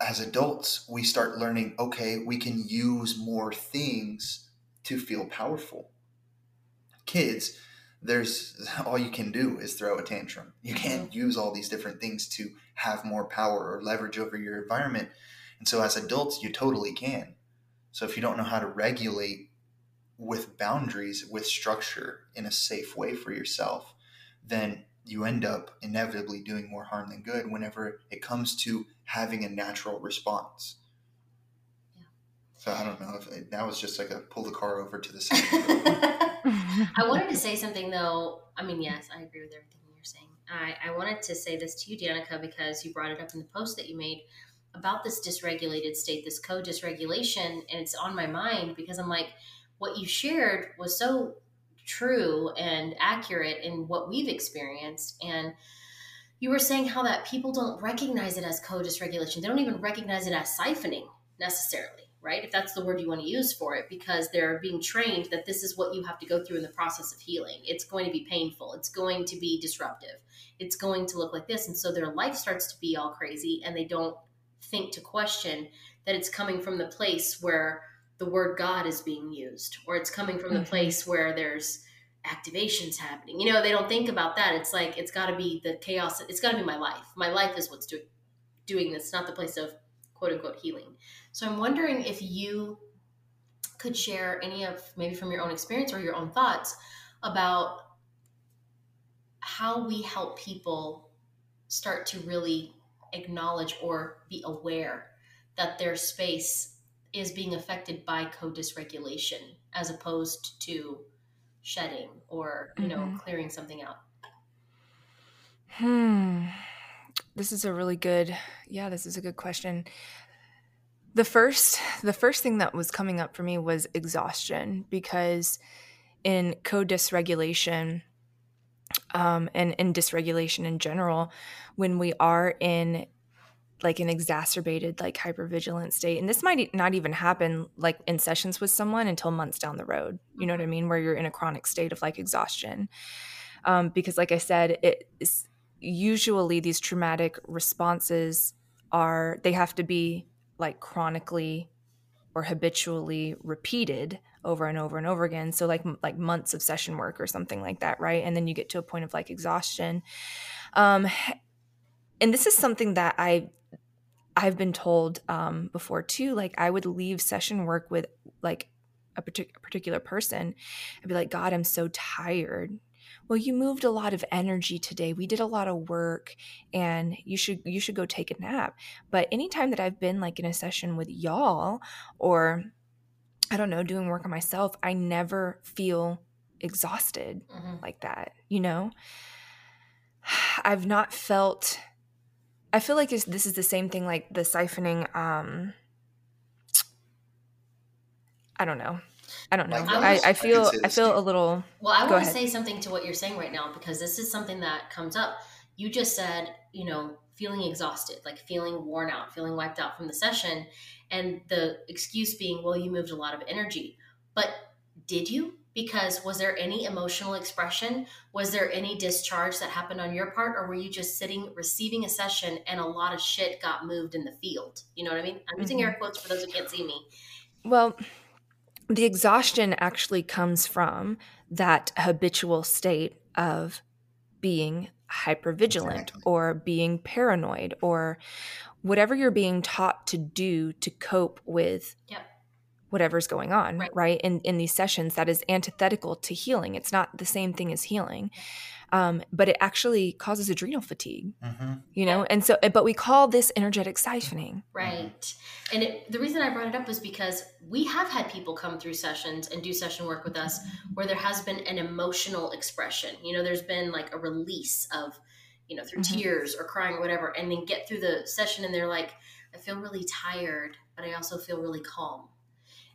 as adults we start learning okay we can use more things to feel powerful kids there's all you can do is throw a tantrum you can't mm-hmm. use all these different things to have more power or leverage over your environment and so as adults you totally can so if you don't know how to regulate with boundaries, with structure in a safe way for yourself, then you end up inevitably doing more harm than good whenever it comes to having a natural response. Yeah. So I don't know if it, that was just like a pull the car over to the side. I wanted to say something though. I mean, yes, I agree with everything you're saying. I, I wanted to say this to you, Danica, because you brought it up in the post that you made about this dysregulated state, this co dysregulation, and it's on my mind because I'm like, what you shared was so true and accurate in what we've experienced. And you were saying how that people don't recognize it as co-dysregulation. They don't even recognize it as siphoning necessarily, right? If that's the word you want to use for it, because they're being trained that this is what you have to go through in the process of healing. It's going to be painful. It's going to be disruptive. It's going to look like this. And so their life starts to be all crazy and they don't think to question that it's coming from the place where the word God is being used, or it's coming from mm-hmm. the place where there's activations happening. You know, they don't think about that. It's like it's got to be the chaos. It's got to be my life. My life is what's doing doing this, not the place of quote unquote healing. So I'm wondering if you could share any of maybe from your own experience or your own thoughts about how we help people start to really acknowledge or be aware that their space is being affected by co-dysregulation as opposed to shedding or you know mm-hmm. clearing something out. Hmm. This is a really good yeah this is a good question. The first the first thing that was coming up for me was exhaustion because in co-dysregulation um, and in dysregulation in general when we are in like an exacerbated like hypervigilant state and this might not even happen like in sessions with someone until months down the road you know what i mean? Where you're in a chronic state of like exhaustion. Um, because like i said it is usually these traumatic responses are they have to be like chronically or habitually repeated over and over and over again so like like months of session work or something like that right and then you get to a point of like exhaustion um and this is something that I I've been told um, before too. Like I would leave session work with like a, partic- particular person. I'd be like, God, I'm so tired. Well, you moved a lot of energy today. We did a lot of work, and you should you should go take a nap. But anytime that I've been like in a session with y'all, or I don't know, doing work on myself, I never feel exhausted mm-hmm. like that. You know, I've not felt I feel like this is the same thing like the siphoning um I don't know. I don't know. I, I, feel I, I feel a little Well, I want to say something to what you're saying right now because this is something that comes up. You just said, you know, feeling exhausted, like feeling worn out, feeling wiped out from the session and the excuse being, well, you moved a lot of energy. But did you? because was there any emotional expression was there any discharge that happened on your part or were you just sitting receiving a session and a lot of shit got moved in the field you know what i mean i'm using mm-hmm. air quotes for those who can't see me well the exhaustion actually comes from that habitual state of being hypervigilant exactly. or being paranoid or whatever you're being taught to do to cope with yep whatever's going on right, right? in in these sessions that is antithetical to healing it's not the same thing as healing um, but it actually causes adrenal fatigue. Mm-hmm. You know, and so but we call this energetic siphoning. Right. And it, the reason I brought it up was because we have had people come through sessions and do session work with us where there has been an emotional expression. You know, there's been like a release of, you know, through Mhm. tears or crying or whatever, and then get through the session and they're like, I feel really tired, but I also feel really calm.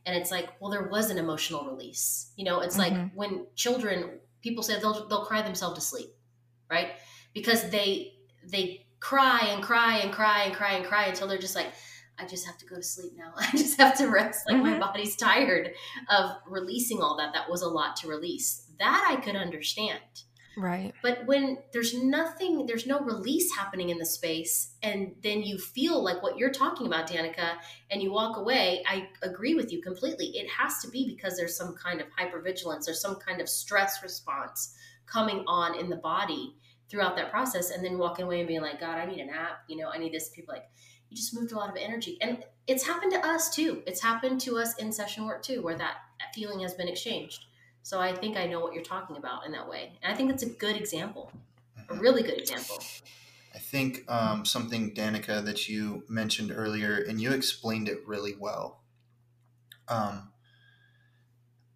And it's like, well, there was an emotional release. You know, it's like Mhm. when children, people say they'll they'll cry themselves to sleep, right? Because they they cry and cry and cry and cry and cry until they're just like, I just have to go to sleep now. I just have to rest. Like my Mhm. body's tired of releasing all that. That was a lot to release. That I could understand. Right. But when there's nothing, there's no release happening in the space, and then you feel like what you're talking about, Danica, and you walk away, I agree with you completely. It has to be because there's some kind of hypervigilance or some kind of stress response coming on in the body throughout that process, and then walking away and being like, God, I need a nap. You know, I need this. People like, you just moved a lot of energy. And it's happened to us too. It's happened to us in session work too, where that feeling has been exchanged. So I think I know what you're talking about in that way. And I think that's a good example, a really good example. I think um, something, Danica, that you mentioned earlier, and you explained it really well. Um,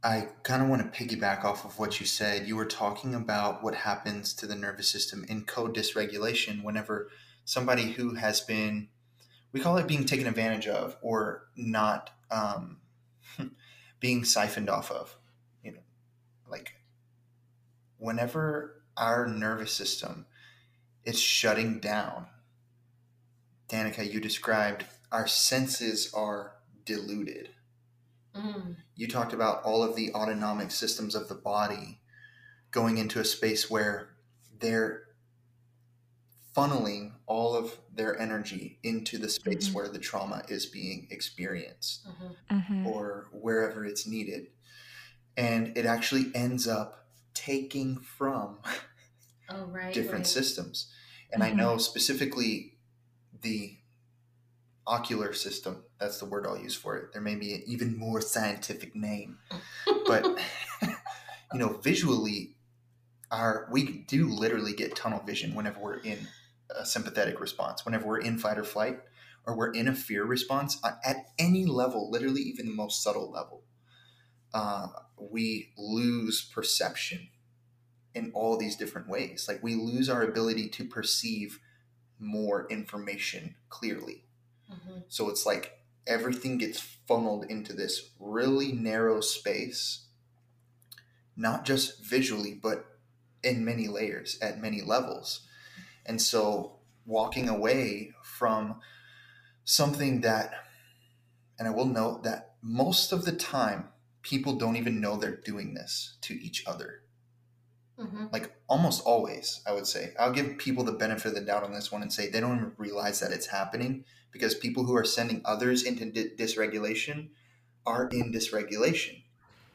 I kind of want to piggyback off of what you said. You were talking about what happens to the nervous system in co-dysregulation whenever somebody who has been, we call it being taken advantage of or not um, being siphoned off of. You know, like whenever our nervous system is shutting down. Danica, you described our senses are diluted. Mm, You talked about all of the autonomic systems of the body going into a space where they're funneling all of their energy into the space Mhm. where the trauma is being experienced mhm. Mhm. or wherever it's needed. And it actually ends up taking from Oh, right. different right. systems. And I Mhm. know specifically the ocular system, that's the word I'll use for it. There may be an even more scientific name. But you know, visually our we do literally get tunnel vision whenever we're in a sympathetic response, whenever we're in fight or flight or we're in a fear response uh, at any level, literally even the most subtle level. Uh, we lose perception in all these different ways. Like we lose our ability to perceive more information clearly. Mhm. So it's like everything gets funneled into this really narrow space, not just visually, but in many layers at many levels. And so walking away from something that, and I will note that most of the time, people don't even know they're doing this to each other Mhm. like almost always i would say i'll give people the benefit of the doubt on this one and say they don't even realize that it's happening because people who are sending others into di- dysregulation are in dysregulation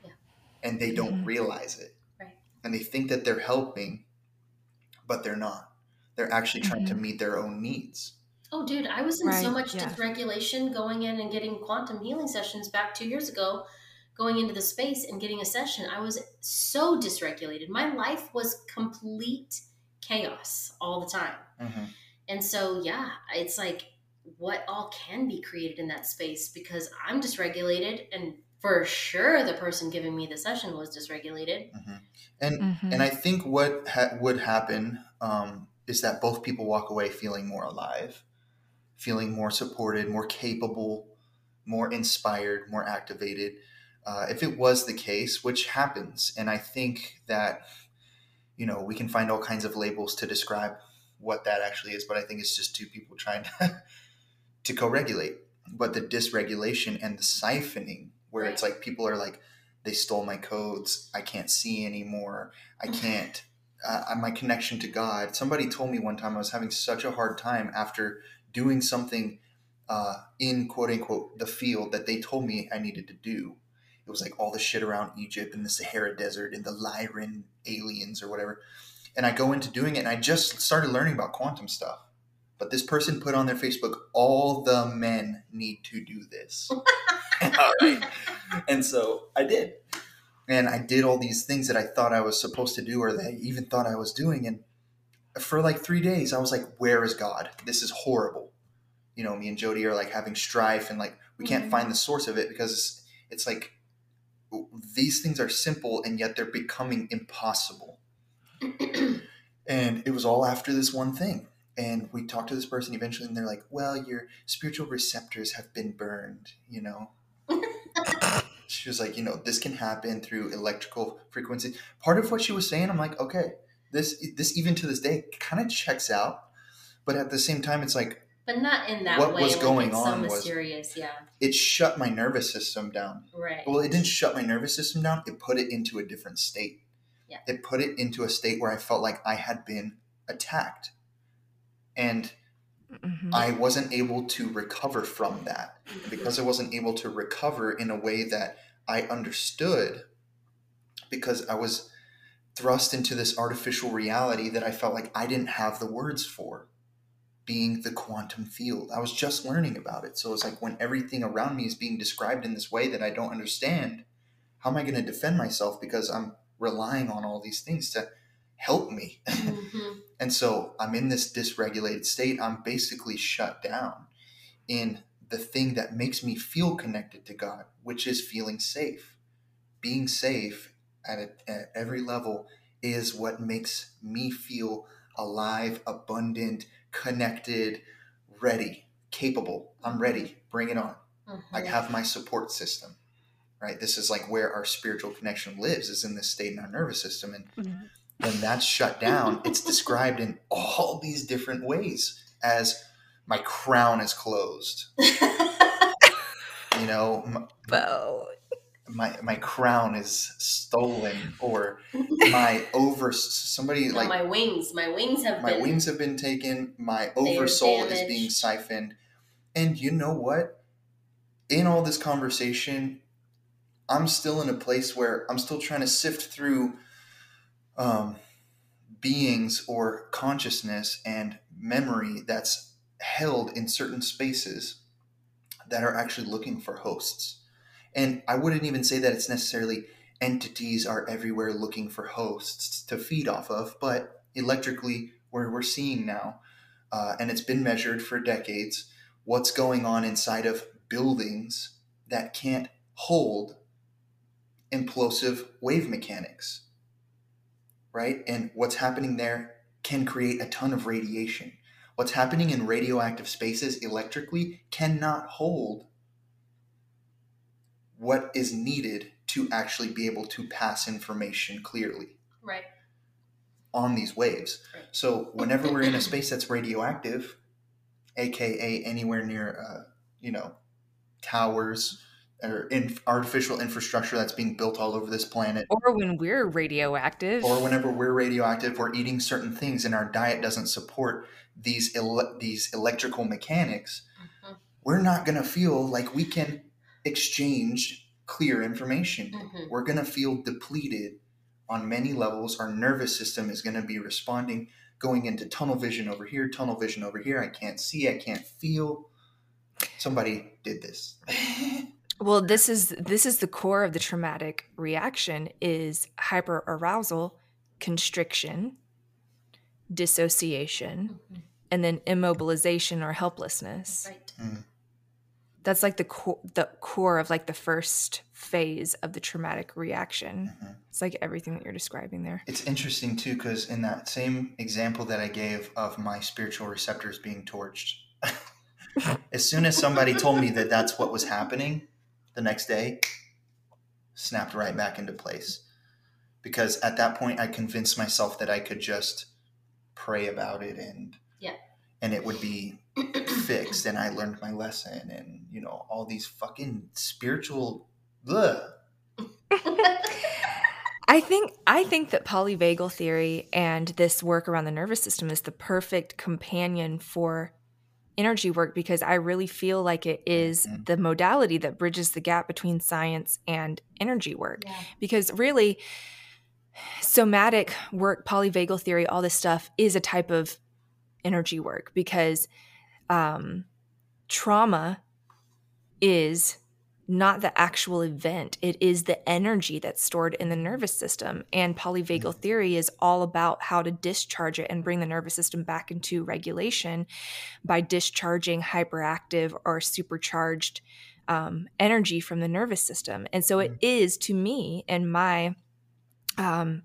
Yeah. and they don't Mhm. realize it Right. and they think that they're helping but they're not they're actually trying to Mhm. meet their own needs Oh, dude, I was in so much yeah. dysregulation going in and getting quantum healing sessions back two years ago, going into the space and getting a session. I was so dysregulated. My life was complete chaos all the time. And so, yeah, it's like what all can be created in that space because I'm dysregulated and for sure the person giving me the session was dysregulated. and Mhm. and i think what ha- would happen um, is that both people walk away feeling more alive feeling more supported more capable more inspired more activated uh, if it was the case which happens. And i think that you know we can find all kinds of labels to describe what that actually is but i think it's just two people trying to, to co-regulate. But the dysregulation and the siphoning where it's like people are like they stole my codes. I can't see anymore. I can't uh, my connection to god. Somebody told me one time i was having such a hard time after doing something uh, in quote unquote the field that they told me i needed to do it was like all the shit around egypt and the sahara desert and the lyran aliens or whatever and i go into doing it and i just started learning about quantum stuff but this person put on their facebook all the men need to do this all right and so I did. and I did all these things that I thought I was supposed to do or that I even thought I was doing. And for like three days, I was like, where is God? This is horrible. You know, me and Jody are like having strife and like we can't Mhm. find the source of it because it's, it's like these things are simple and yet they're becoming impossible. and it was all after this one thing. And we talked to this person eventually, and they're like, well, your spiritual receptors have been burned, you know? she was like, you know, this can happen through electrical frequency. Part of what she was saying, I'm like, okay, this this even to this day kind of checks out, but at the same time, it's like but not in that way. What way. was going it's on so was- mysterious. Yeah. it shut my nervous system down. Right. Well, it didn't shut my nervous system down. It put it into a different state. Yeah. It put it into a state where I felt like I had been attacked, and Mhm. I wasn't able to recover from that. And because I wasn't able to recover in a way that I understood, because I was thrust into this artificial reality that I felt like I didn't have the words for, being the quantum field. I was just learning about it. So it's like when everything around me is being described in this way that I don't understand, how am I going to defend myself because I'm relying on all these things to help me? Mhm. And so I'm in this dysregulated state. I'm basically shut down in the thing that makes me feel connected to God, which is feeling safe. Being safe at, a, at every level is what makes me feel alive, abundant, connected, ready, capable. I'm ready. Bring it on. I Mhm. have my support system. Right? This is like where our spiritual connection lives, is in this state in our nervous system. And Mhm. when that's shut down, it's described in all these different ways as my crown is closed. You know, m- Well, my my crown is stolen, or my over somebody No, like my wings. My wings have my been. wings have been taken, my oversoul is being siphoned. And you know what? In all this conversation, I'm still in a place where I'm still trying to sift through um, beings or consciousness and memory that's held in certain spaces that are actually looking for hosts. And I wouldn't even say that it's necessarily entities are everywhere looking for hosts to feed off of, but electrically, where we're seeing now, uh, and it's been measured for decades, what's going on inside of buildings that can't hold implosive wave mechanics, right? And what's happening there can create a ton of radiation. What's happening in radioactive spaces electrically cannot hold what is needed to actually be able to pass information clearly right. on these waves. Right. So whenever we're in a space that's radioactive, aka anywhere near, uh, you know, towers or in artificial infrastructure that's being built all over this planet, or when we're radioactive. or whenever we're radioactive, we're eating certain things and our diet doesn't support these ele- these electrical mechanics, Mhm. we're not going to feel like we can exchange clear information. Mhm. We're going to feel depleted on many levels. Our nervous system is going to be responding, going into tunnel vision over here, tunnel vision over here. I can't see, I can't feel. Somebody did this. Well, this is this is the core of the traumatic reaction is hyperarousal, constriction, dissociation, Mhm. and then immobilization or helplessness. Right. That's like the core the core of like the first phase of the traumatic reaction. Mhm. It's like everything that you're describing there. It's interesting too, because in that same example that I gave of my spiritual receptors being torched, as soon as somebody told me that that's what was happening, the next day, snapped right back into place. Because at that point, I convinced myself that I could just pray about it and Yeah. And it would be fixed, and I learned my lesson, and you know all these fucking spiritual. Ugh. I think I think that polyvagal theory and this work around the nervous system is the perfect companion for energy work because I really feel like it is Mhm. the modality that bridges the gap between science and energy work. Yeah. Because really somatic work, polyvagal theory, all this stuff is a type of energy work because um, trauma is not the actual event. It is the energy that's stored in the nervous system. And polyvagal Mm. theory is all about how to discharge it and bring the nervous system back into regulation by discharging hyperactive or supercharged um, energy from the nervous system. And so it Mm. is, to me, and my um,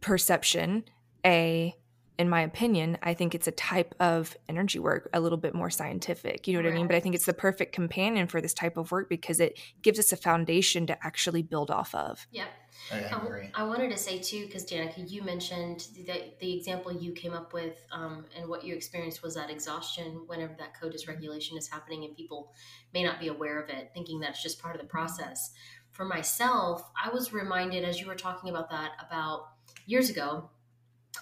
perception, a in my opinion, I think it's a type of energy work, a little bit more scientific. You know what I mean? But I think it's the perfect companion for this type of work because it gives us a foundation to actually build off of. Yep. I I. I wanted to say too, because Danica, you mentioned that the example you came up with um, and what you experienced was that exhaustion whenever that co-dysregulation is happening, and people may not be aware of it, thinking that's just part of the process. For myself, I was reminded as you were talking about that about years ago.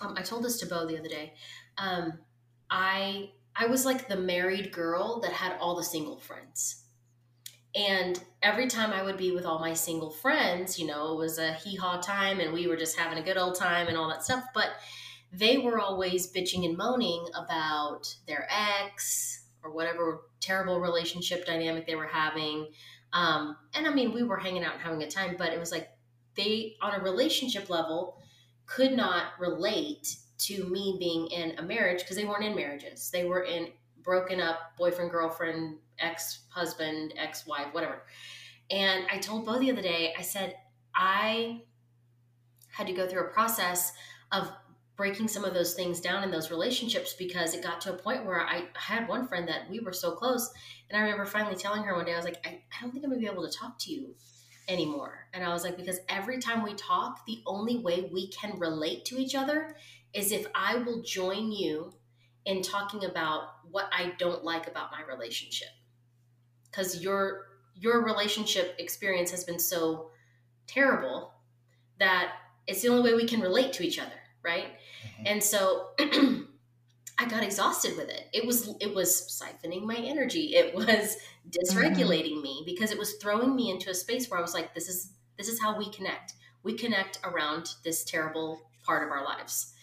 Um, I told this to Bo the other day. Um, I I was like the married girl that had all the single friends. And every time I would be with all my single friends, you know, it was a hee haw time and we were just having a good old time and all that stuff. But they were always bitching and moaning about their ex or whatever terrible relationship dynamic they were having. Um, and I mean, we were hanging out and having a time, but it was like they, on a relationship level, could not relate to me being in a marriage because they weren't in marriages. They were in broken up boyfriend, girlfriend, ex husband, ex wife, whatever. And I told Bo the other day, I said, I had to go through a process of breaking some of those things down in those relationships because it got to a point where I had one friend that we were so close. And I remember finally telling her one day, I was like, I, I don't think I'm gonna be able to talk to you anymore. And I was like, because every time we talk, the only way we can relate to each other is if I will join you in talking about what I don't like about my relationship. Because your your relationship experience has been so terrible that it's the only way we can relate to each other, right? Mhm. And so I got exhausted with it. It was it was siphoning my energy. It was dysregulating mm-hmm. me because it was throwing me into a space where I was like, this is this is how we connect. We connect around this terrible part of our lives.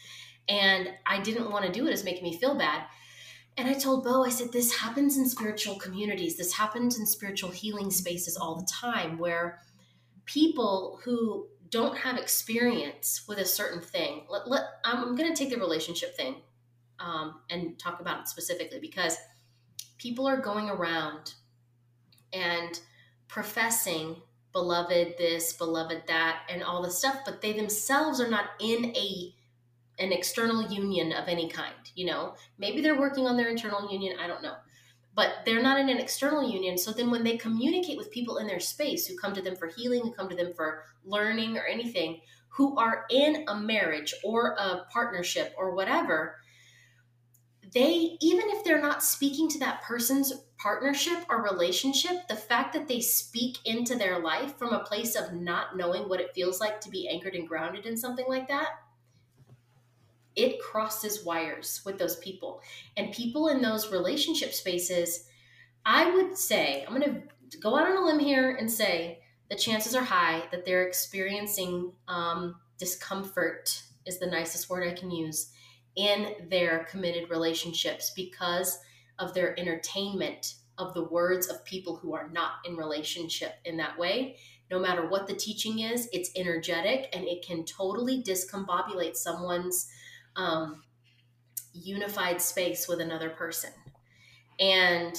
And I didn't want to do it. It's making me feel bad. And I told Bo, I said, this happens in spiritual communities. This happens in spiritual healing spaces all the time where people who don't have experience with a certain thing, let, let, I'm going to take the relationship thing um, and talk about it specifically because people are going around and professing beloved this, beloved that, and all this stuff, but they themselves are not in a an external union of any kind. You know, maybe they're working on their internal union. I don't know, but they're not in an external union. So then, when they communicate with people in their space who come to them for healing, who come to them for learning or anything, who are in a marriage or a partnership or whatever, they even if they're not speaking to that person's partnership or relationship the fact that they speak into their life from a place of not knowing what it feels like to be anchored and grounded in something like that it crosses wires with those people. And people in those relationship spaces i would say i'm going to go out on a limb here and say the chances are high that they're experiencing um, discomfort is the nicest word i can use in their committed relationships because of their entertainment of the words of people who are not in relationship in that way. No matter what the teaching is, it's energetic and it can totally discombobulate someone's um, unified space with another person. And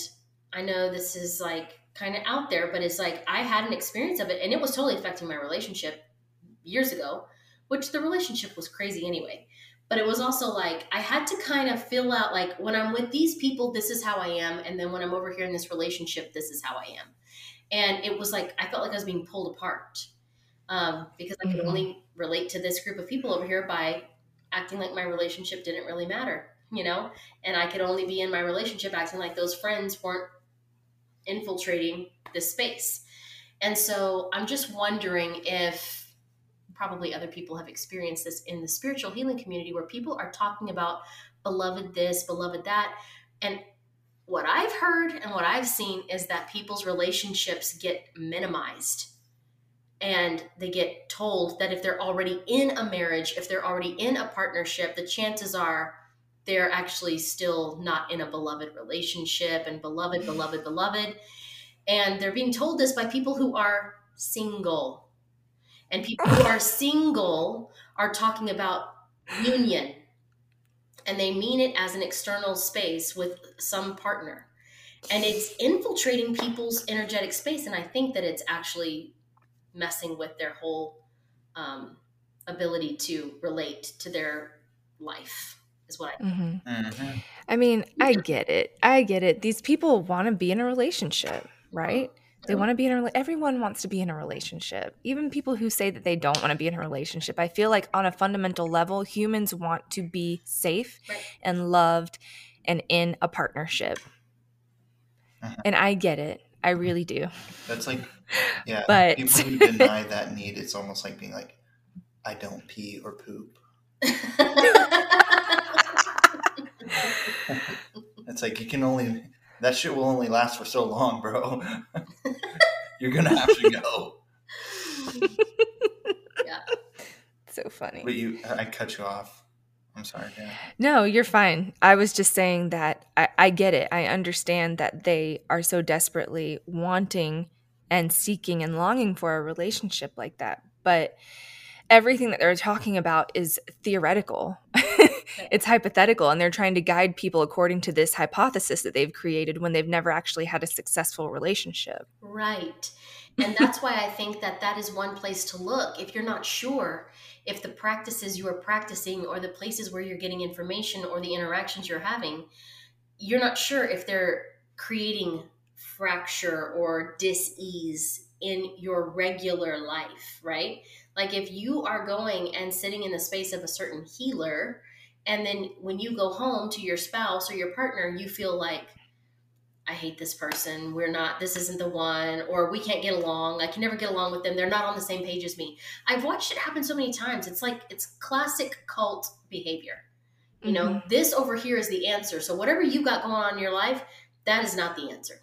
I know this is like kind of out there, but it's like I had an experience of it and it was totally affecting my relationship years ago, which the relationship was crazy anyway but it was also like I had to kind of fill out like when I'm with these people, this is how I am, and then when I'm over here in this relationship, this is how I am. And it was like I felt like I was being pulled apart um, because I could Mhm. only relate to this group of people over here by acting like my relationship didn't really matter, you know, and I could only be in my relationship acting like those friends weren't infiltrating this space. And so I'm just wondering if probably other people have experienced this in the spiritual healing community where people are talking about beloved this, beloved that. And what I've heard and what I've seen is that people's relationships get minimized. And they get told that if they're already in a marriage, if they're already in a partnership, the chances are they're actually still not in a beloved relationship and beloved, beloved, beloved. And they're being told this by people who are single. And people who are single are talking about union. And they mean it as an external space with some partner. And it's infiltrating people's energetic space. And I think that it's actually messing with their whole um, ability to relate to their life, is what I think. hmm Mhm. I mean, I get it. I get it. These people want to be in a relationship, right? They want to be in a everyone wants to be in a relationship. Even people who say that they don't want to be in a relationship. I feel like on a fundamental level, humans want to be safe Right. and loved and in a partnership. Mhm. And I get it. I really do. That's like, yeah. But- people who deny that need, it's almost like being like, I don't pee or poop. It's like you can only that shit will only last for so long, bro. You're gonna have to go. Yeah. So funny. But you, I cut you off. I'm sorry, Dan. No, you're fine. I was just saying that I, I get it. I understand that they are so desperately wanting and seeking and longing for a relationship like that. But everything that they're talking about is theoretical, it's hypothetical, and they're trying to guide people according to this hypothesis that they've created when they've never actually had a successful relationship. Right. And that's why I think that that is one place to look. If you're not sure if the practices you are practicing or the places where you're getting information or the interactions you're having, you're not sure if they're creating fracture or dis-ease in your regular life, right? Like if you are going and sitting in the space of a certain healer and then when you go home to your spouse or your partner, you feel like I hate this person. We're not, this isn't the one, or we can't get along. I can never get along with them. They're not on the same page as me. I've watched it happen so many times. It's like, it's classic cult behavior. You know, mm-hmm. this over here is the answer. So whatever you've got going on in your life, that is not the answer.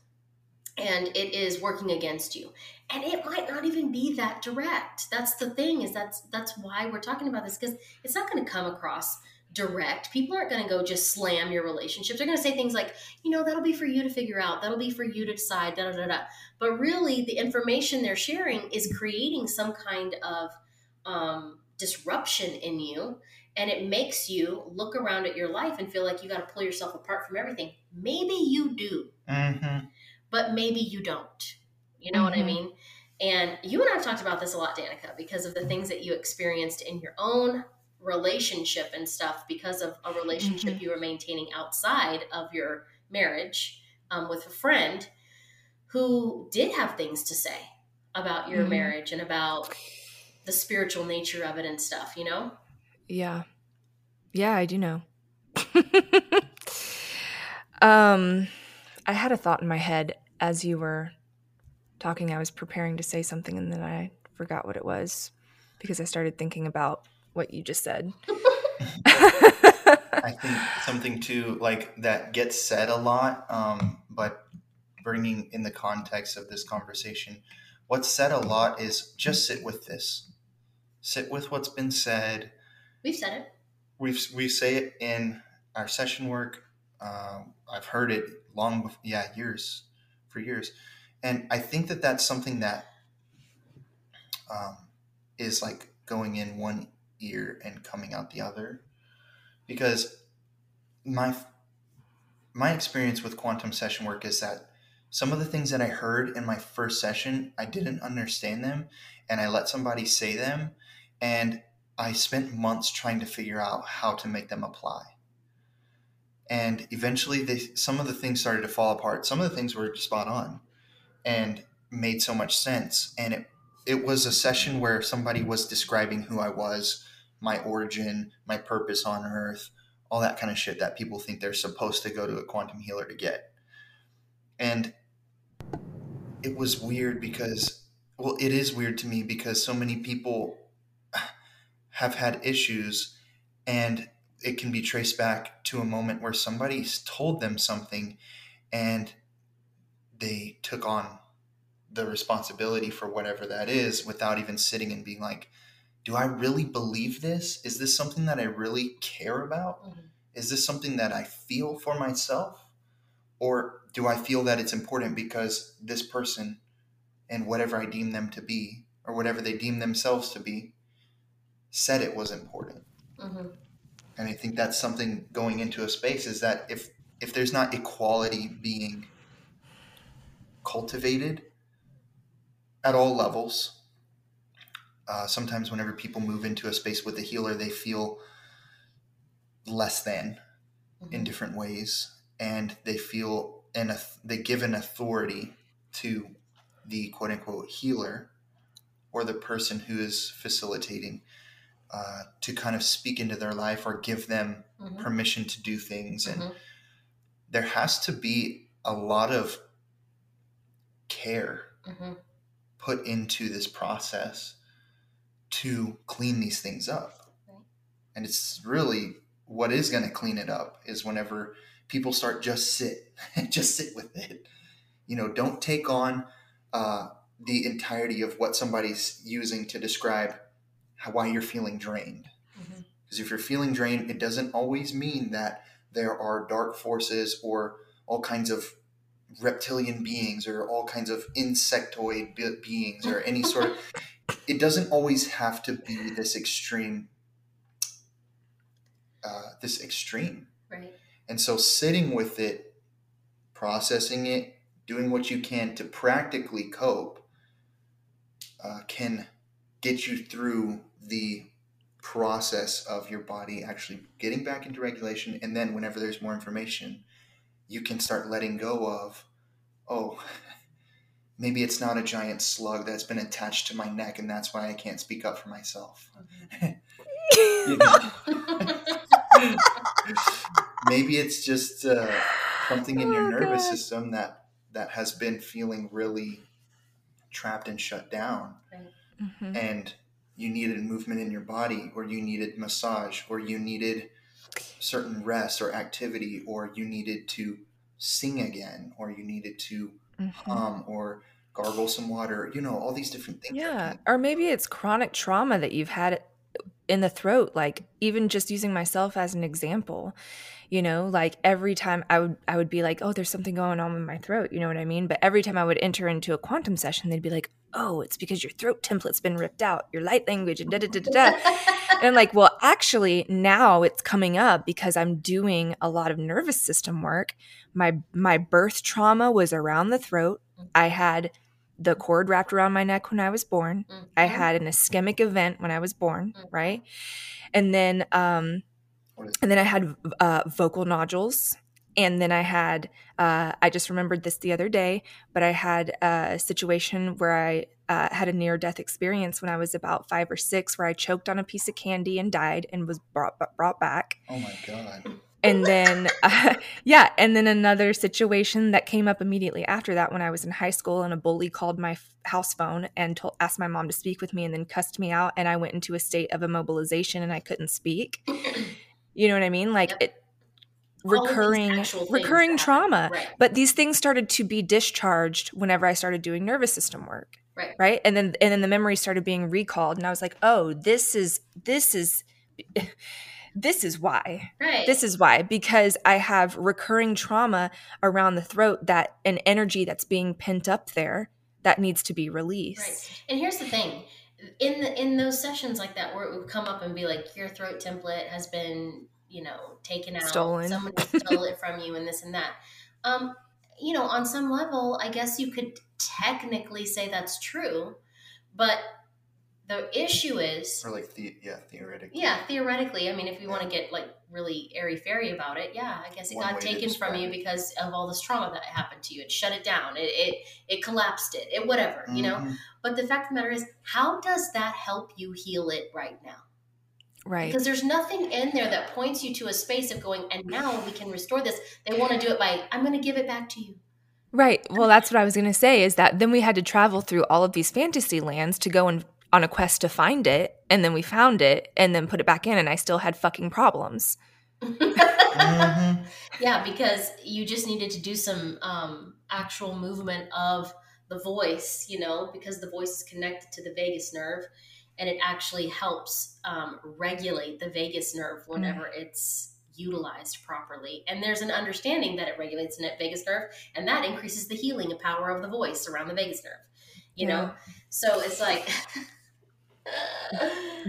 And it is working against you. And it might not even be that direct. That's the thing, is that's that's why we're talking about this, because it's not going to come across direct. People aren't going to go just slam your relationships. They're going to say things like, you know, that'll be for you to figure out. That'll be for you to decide. Da da da da. But really, the information they're sharing is creating some kind of um, disruption in you, and it makes you look around at your life and feel like you got to pull yourself apart from everything. Maybe you do, Mm-hmm. but maybe you don't. You know what I Mhm. mean? And you and I have talked about this a lot, Danica, because of the things that you experienced in your own relationship and stuff, because of a relationship you were maintaining outside of your marriage um, with a friend who did have things to say about your Mhm. marriage and about the spiritual nature of it and stuff, you know? Yeah. Yeah, I do know. um I had a thought in my head as you were talking. I was preparing to say something and then I forgot what it was because I started thinking about what you just said. I think something too like that gets said a lot, um, but bringing in the context of this conversation, what's said a lot is just sit with this, sit with what's been said. We've said it. We've we say it in our session work. Um, I've heard it long, before, yeah, years for years, and I think that that's something that um, is like going in one ear and coming out the other because my my experience with quantum session work is that some of the things that I heard in my first session, I didn't understand them and I let somebody say them and I spent months trying to figure out how to make them apply. And eventually they some of the things started to fall apart. Some of the things were spot on and made so much sense and it it was a session where somebody was describing who I was, my origin, my purpose on earth, all that kind of shit that people think they're supposed to go to a quantum healer to get. And it was weird because, well, it is weird to me because so many people have had issues and it can be traced back to a moment where somebody told them something and they took on the responsibility for whatever that is without even sitting and being like, do I really believe this? Is this something that I really care about? Mhm. Is this something that I feel for myself? Or do I feel that it's important because this person and whatever I deem them to be, or whatever they deem themselves to be, said it was important? hmm And I think that's something going into a space is that if if there's not equality being cultivated at all levels, uh, sometimes whenever people move into a space with a healer, they feel less than in different ways, and they feel an they give an authority to the quote unquote healer or the person who is facilitating uh, to kind of speak into their life or give them hmm permission to do things and Mhm. there has to be a lot of care hmm put into this process to clean these things up. Right. and it's really what is going to clean it up is whenever people start just sit and just sit with it. You know don't take on uh, the entirety of what somebody's using to describe how, why you're feeling drained. Because if you're feeling drained, it doesn't always mean that there are dark forces or all kinds of reptilian beings or all kinds of insectoid be- beings or any sort of. It doesn't always have to be this extreme. Uh, this extreme. Right. And so sitting with it, processing it, doing what you can to practically cope uh, can get you through the process of your body actually getting back into regulation. And then whenever there's more information, you can start letting go of, oh, maybe it's not a giant slug that's been attached to my neck and that's why I can't speak up for myself. Maybe it's just uh, something in your Oh, nervous God. system that that has been feeling really trapped and shut down Mhm. and you needed movement in your body or you needed massage or you needed certain rest or activity or you needed to sing again or you needed to Mhm. hum or gargle some water you know all these different things Yeah. can- Or maybe it's chronic trauma that you've had in the throat. Like even just using myself as an example, you know, like every time I would I would be like, oh, there's something going on with my throat. You know what I mean? But every time I would enter into a quantum session, they'd be like, oh, it's because your throat template's been ripped out, your light language, and da da da da da. And like, well, actually, now it's coming up because I'm doing a lot of nervous system work. My my birth trauma was around the throat. I had the cord wrapped around my neck when I was born. I Mhm. had an ischemic event when I was born, Mhm. right? And then um and then I had uh, vocal nodules. And then I had, uh, I just remembered this the other day, but I had a situation where I uh, had a near death experience when I was about five or six, where I choked on a piece of candy and died and was brought brought back. oh my god And then, uh, yeah, and then another situation that came up immediately after that when I was in high school, and a bully called my f- house phone and told, asked my mom to speak with me, and then cussed me out, and I went into a state of immobilization and I couldn't speak. You know what I mean? Like Yep. it, All of these recurring, recurring trauma. Right. But these things started to be discharged whenever I started doing nervous system work. Right. Right. And then and then the memory started being recalled, and I was like, oh, this is this is this is why. Right. This is why, because I have recurring trauma around the throat that an energy that's being pent up there that needs to be released. Right. And here's the thing. In the in those sessions like that where it would come up and be like your throat template has been, you know, taken out. Stolen. Someone stole it from you and this and that. Um, you know, on some level, I guess you could technically say that's true, but the issue is or like the yeah theoretically yeah, theoretically, I mean, if you want to get like really airy fairy about it, yeah, I guess it One got taken from you because of all this trauma that happened to you. It shut it down. It it, it collapsed it. It whatever, you know. Mhm. But the fact of the matter is, how does that help you heal it right now? Right. Because there's nothing in there that points you to a space of going, and now we can restore this. They want to do it by, I'm going to give it back to you. Right. Well, that's what I was going to say is that then we had to travel through all of these fantasy lands to go and on a quest to find it, and then we found it and then put it back in, and I still had fucking problems. Mhm. Yeah, because you just needed to do some um, actual movement of the voice, you know, because the voice is connected to the vagus nerve and it actually helps um, regulate the vagus nerve whenever it's utilized properly. And there's an understanding that it regulates the vagus nerve and that increases the healing power of the voice around the vagus nerve. You know? So it's like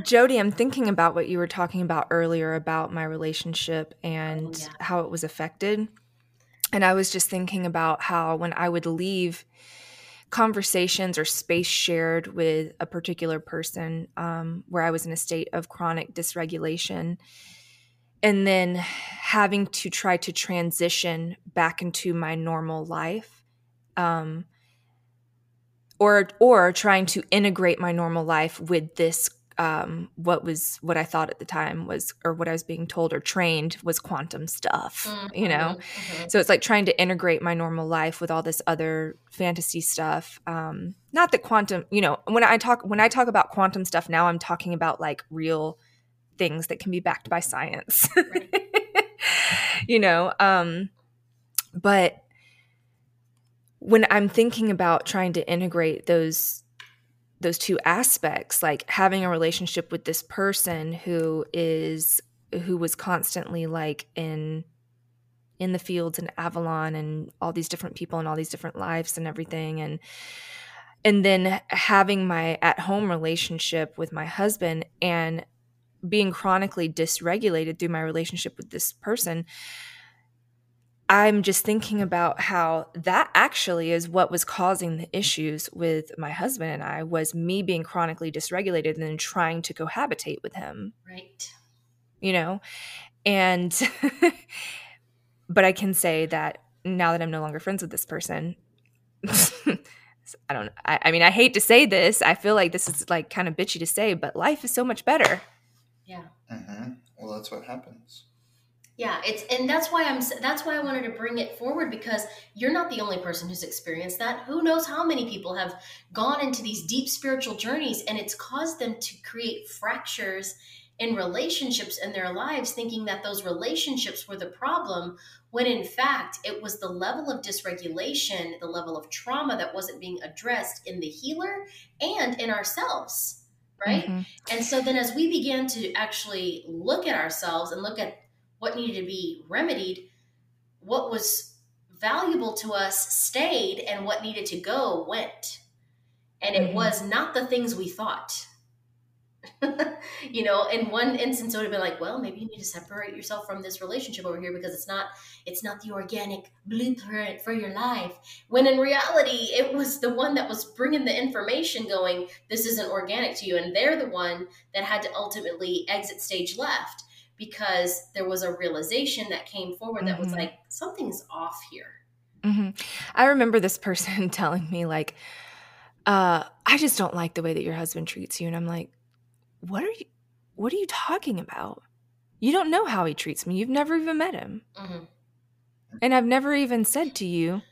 Jody, I'm thinking about what you were talking about earlier about my relationship and Oh, yeah. how it was affected. And I was just thinking about how when I would leave conversations or space shared with a particular person um, where I was in a state of chronic dysregulation, and then having to try to transition back into my normal life. Um, or or trying to integrate my normal life with this um, what was what I thought at the time was or what I was being told or trained was quantum stuff, you know. Mhm, mhm. So it's like trying to integrate my normal life with all this other fantasy stuff. Um, not that quantum, you know, when I talk when I talk about quantum stuff now, I'm talking about like real things that can be backed by science. Right. you know, um, but when I'm thinking about trying to integrate those those two aspects, like having a relationship with this person who is who was constantly like in in the fields in Avalon and all these different people and all these different lives and everything. And and then having my at home relationship with my husband and being chronically dysregulated through my relationship with this person I'm just thinking about how that actually is what was causing the issues with my husband and I was me being chronically dysregulated and then trying to cohabitate with him Right. you know and but i can say that now that i'm no longer friends with this person i don't I, I mean i hate to say this i feel like this is like kind of bitchy to say but life is so much better Yeah. hmm Well, that's what happens. Yeah, it's and that's why I'm that's why I wanted to bring it forward because you're not the only person who's experienced that. Who knows how many people have gone into these deep spiritual journeys and it's caused them to create fractures in relationships in their lives thinking that those relationships were the problem when in fact it was the level of dysregulation, the level of trauma that wasn't being addressed in the healer and in ourselves, right? Mhm. And so then, as we began to actually look at ourselves and look at what needed to be remedied, what was valuable to us stayed, and what needed to go went. And it Mhm. was not the things we thought. you know, in one instance, it would have been like, well, maybe you need to separate yourself from this relationship over here because it's not it's not the organic blueprint for your life. When in reality, it was the one that was bringing the information going, this isn't organic to you. And they're the one that had to ultimately exit stage left because there was a realization that came forward that was Mhm. like, something's off here. hmm I remember this person telling me like, uh, "I just don't like the way that your husband treats you," and I'm like, "What are you? What are you talking about? You don't know how he treats me. You've never even met him, Mhm. and I've never even said to you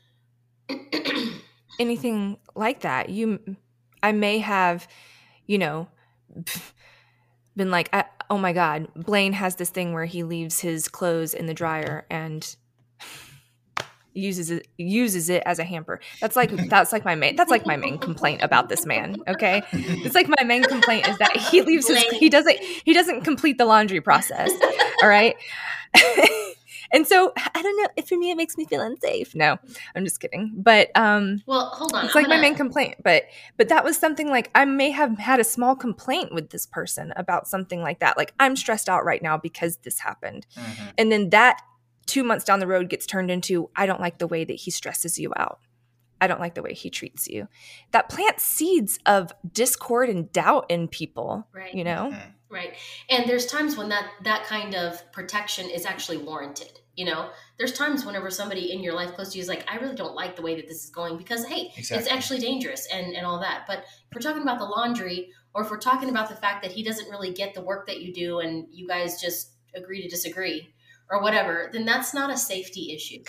anything like that. You, I may have, you know." Been like, I, oh my God, Blaine has this thing where he leaves his clothes in the dryer and uses it uses it as a hamper. That's like that's like my main that's like my main complaint about this man. Okay, it's like my main complaint is that he leaves his he doesn't he doesn't complete the laundry process. All right. and so I don't know if for me it makes me feel unsafe. No, I'm just kidding. But um well, hold on. it's I'm like my gonna- main complaint but but that was something like i may have had a small complaint with this person about something like that like i'm stressed out right now because this happened Mhm. and then that two months down the road gets turned into i don't like the way that he stresses you out i don't like the way he treats you that plants seeds of discord and doubt in people Right. you know Mhm. Right. And there's times when that that kind of protection is actually warranted. You know, there's times whenever somebody in your life close to you is like, I really don't like the way that this is going because hey, it's actually dangerous and and all that. But if we're talking about the laundry, or if we're talking about the fact that he doesn't really get the work that you do, and you guys just agree to disagree, or whatever, then that's not a safety issue.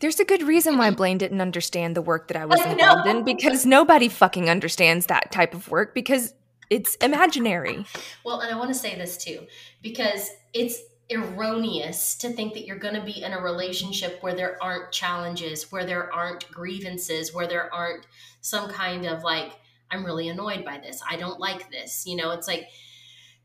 there's a good reason why blaine didn't understand the work that i was I involved know. in because nobody fucking understands that type of work because it's imaginary Well, and I want to say this too, because it's erroneous to think that you're going to be in a relationship where there aren't challenges, where there aren't grievances, where there aren't some kind of like, I'm really annoyed by this. I don't like this. You know, it's like,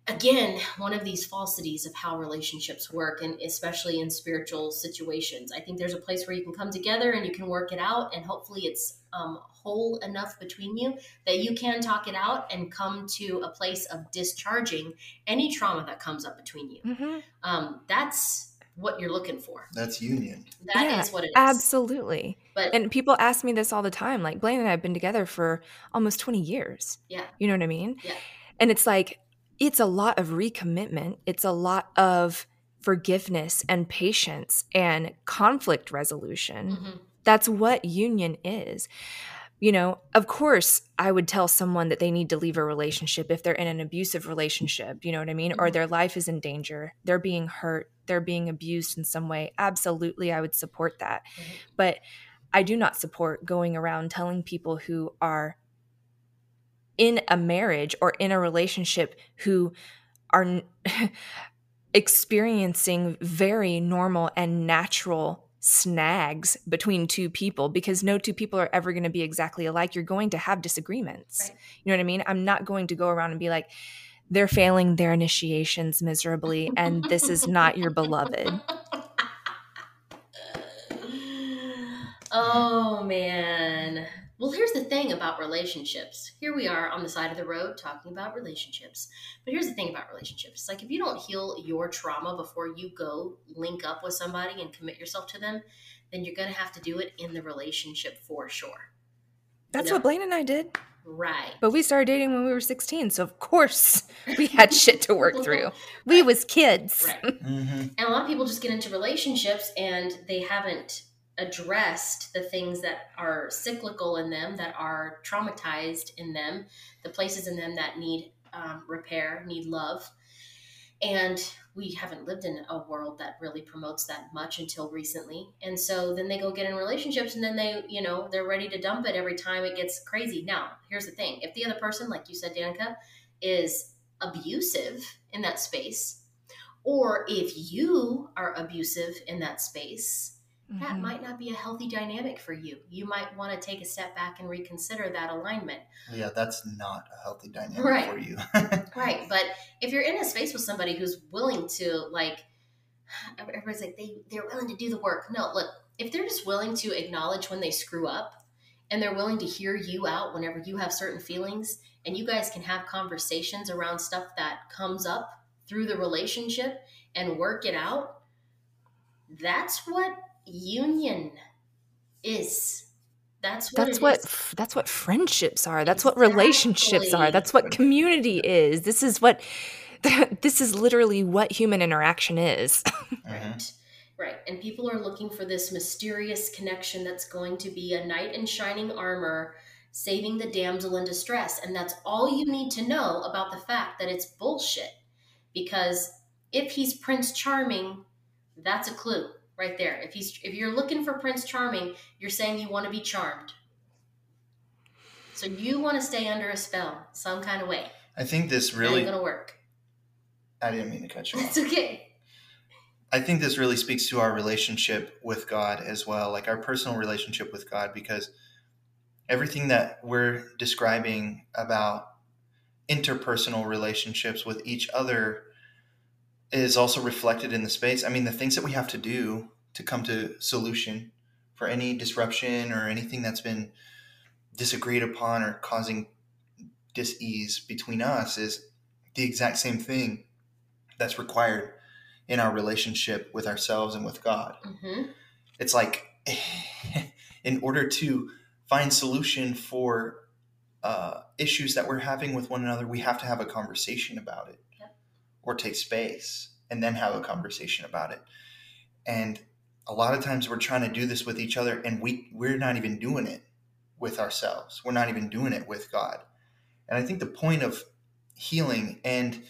again one of these falsities of how relationships work and especially in spiritual situations i think there's a place where you can come together and you can work it out and hopefully it's um, whole enough between you that you can talk it out and come to a place of discharging any trauma that comes up between you Mhm. um, that's what you're looking for That's union. That is Yeah, what it is Absolutely. but And people ask me this all the time. Like Blaine and I have been together for almost 20 years. yeah You know what I mean? Yeah. And it's like, it's a lot of recommitment. It's a lot of forgiveness and patience and conflict resolution. Mhm. That's what union is. You know, of course, I would tell someone that they need to leave a relationship if they're in an abusive relationship, you know what I mean? Or Mhm. their life is in danger, they're being hurt, they're being abused in some way. Absolutely, I would support that. Mhm. But I do not support going around telling people who are in a marriage or in a relationship who are experiencing very normal and natural snags between two people because no two people are ever going to be exactly alike. You're going to have disagreements. Right. You know what I mean? I'm not going to go around and be like, they're failing their initiations miserably, and this is not your beloved. oh man. Well, here's the thing about relationships. Here we are on the side of the road talking about relationships. But here's the thing about relationships. Like if you don't heal your trauma before you go link up with somebody and commit yourself to them, then you're going to have to do it in the relationship for sure. That's Yeah. what Blaine and I did. Right. But we started dating when we were 16, so of course we had shit to work through. We was kids. Right. Mm-hmm. And a lot of people just get into relationships and they haven't addressed the things that are cyclical in them, that are traumatized in them, the places in them that need um, repair, need love. And we haven't lived in a world that really promotes that much until recently. And so then they go get in relationships and then they, you know, they're ready to dump it every time it gets crazy. Now, here's the thing if the other person, like you said, Danica, is abusive in that space, or if you are abusive in that space, that Mhm. might not be a healthy dynamic for you. You might want to take a step back and reconsider that alignment. Yeah, that's not a healthy dynamic Right. for you. Right. But if you're in a space with somebody who's willing to like everybody's like they they're willing to do the work. No, look, if they're just willing to acknowledge when they screw up and they're willing to hear you out whenever you have certain feelings and you guys can have conversations around stuff that comes up through the relationship and work it out, that's what union is. That's what That's what is. that's what friendships are. That's what relationships are. That's what community is. This is what this is literally what human interaction is. Right. Right. And people are looking for this mysterious connection that's going to be a knight in shining armor saving the damsel in distress. And that's all you need to know about the fact that it's bullshit. Because if he's Prince Charming, that's a clue right there. If he's if you're looking for Prince Charming, you're saying you want to be charmed. So you want to stay under a spell some kind of way. I think this really. gonna work. I didn't mean to cut you off. It's okay. I think this really speaks to our relationship with God as well, like our personal relationship with God, because everything that we're describing about interpersonal relationships with each other is also reflected in the space. I mean, the things that we have to do to come to solution for any disruption or anything that's been disagreed upon or causing dis-ease between us is the exact same thing that's required in our relationship with ourselves and with God. hmm It's like in order to find solution for uh, issues that we're having with one another, we have to have a conversation about it. Or take space and then have a conversation about it. And a lot of times we're trying to do this with each other and we we're not even doing it with ourselves. We're not even doing it with God. And I think the point of healing and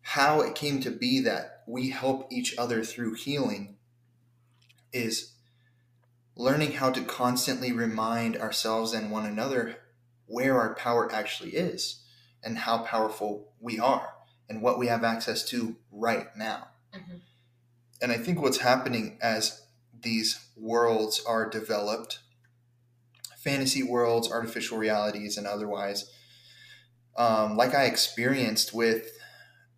how it came to be that we help each other through healing is learning how to constantly remind ourselves and one another where our power actually is and how powerful we are and what we have access to right now. Mhm. And I think what's happening as these worlds are developed fantasy worlds, artificial realities, and otherwise, um, like I experienced with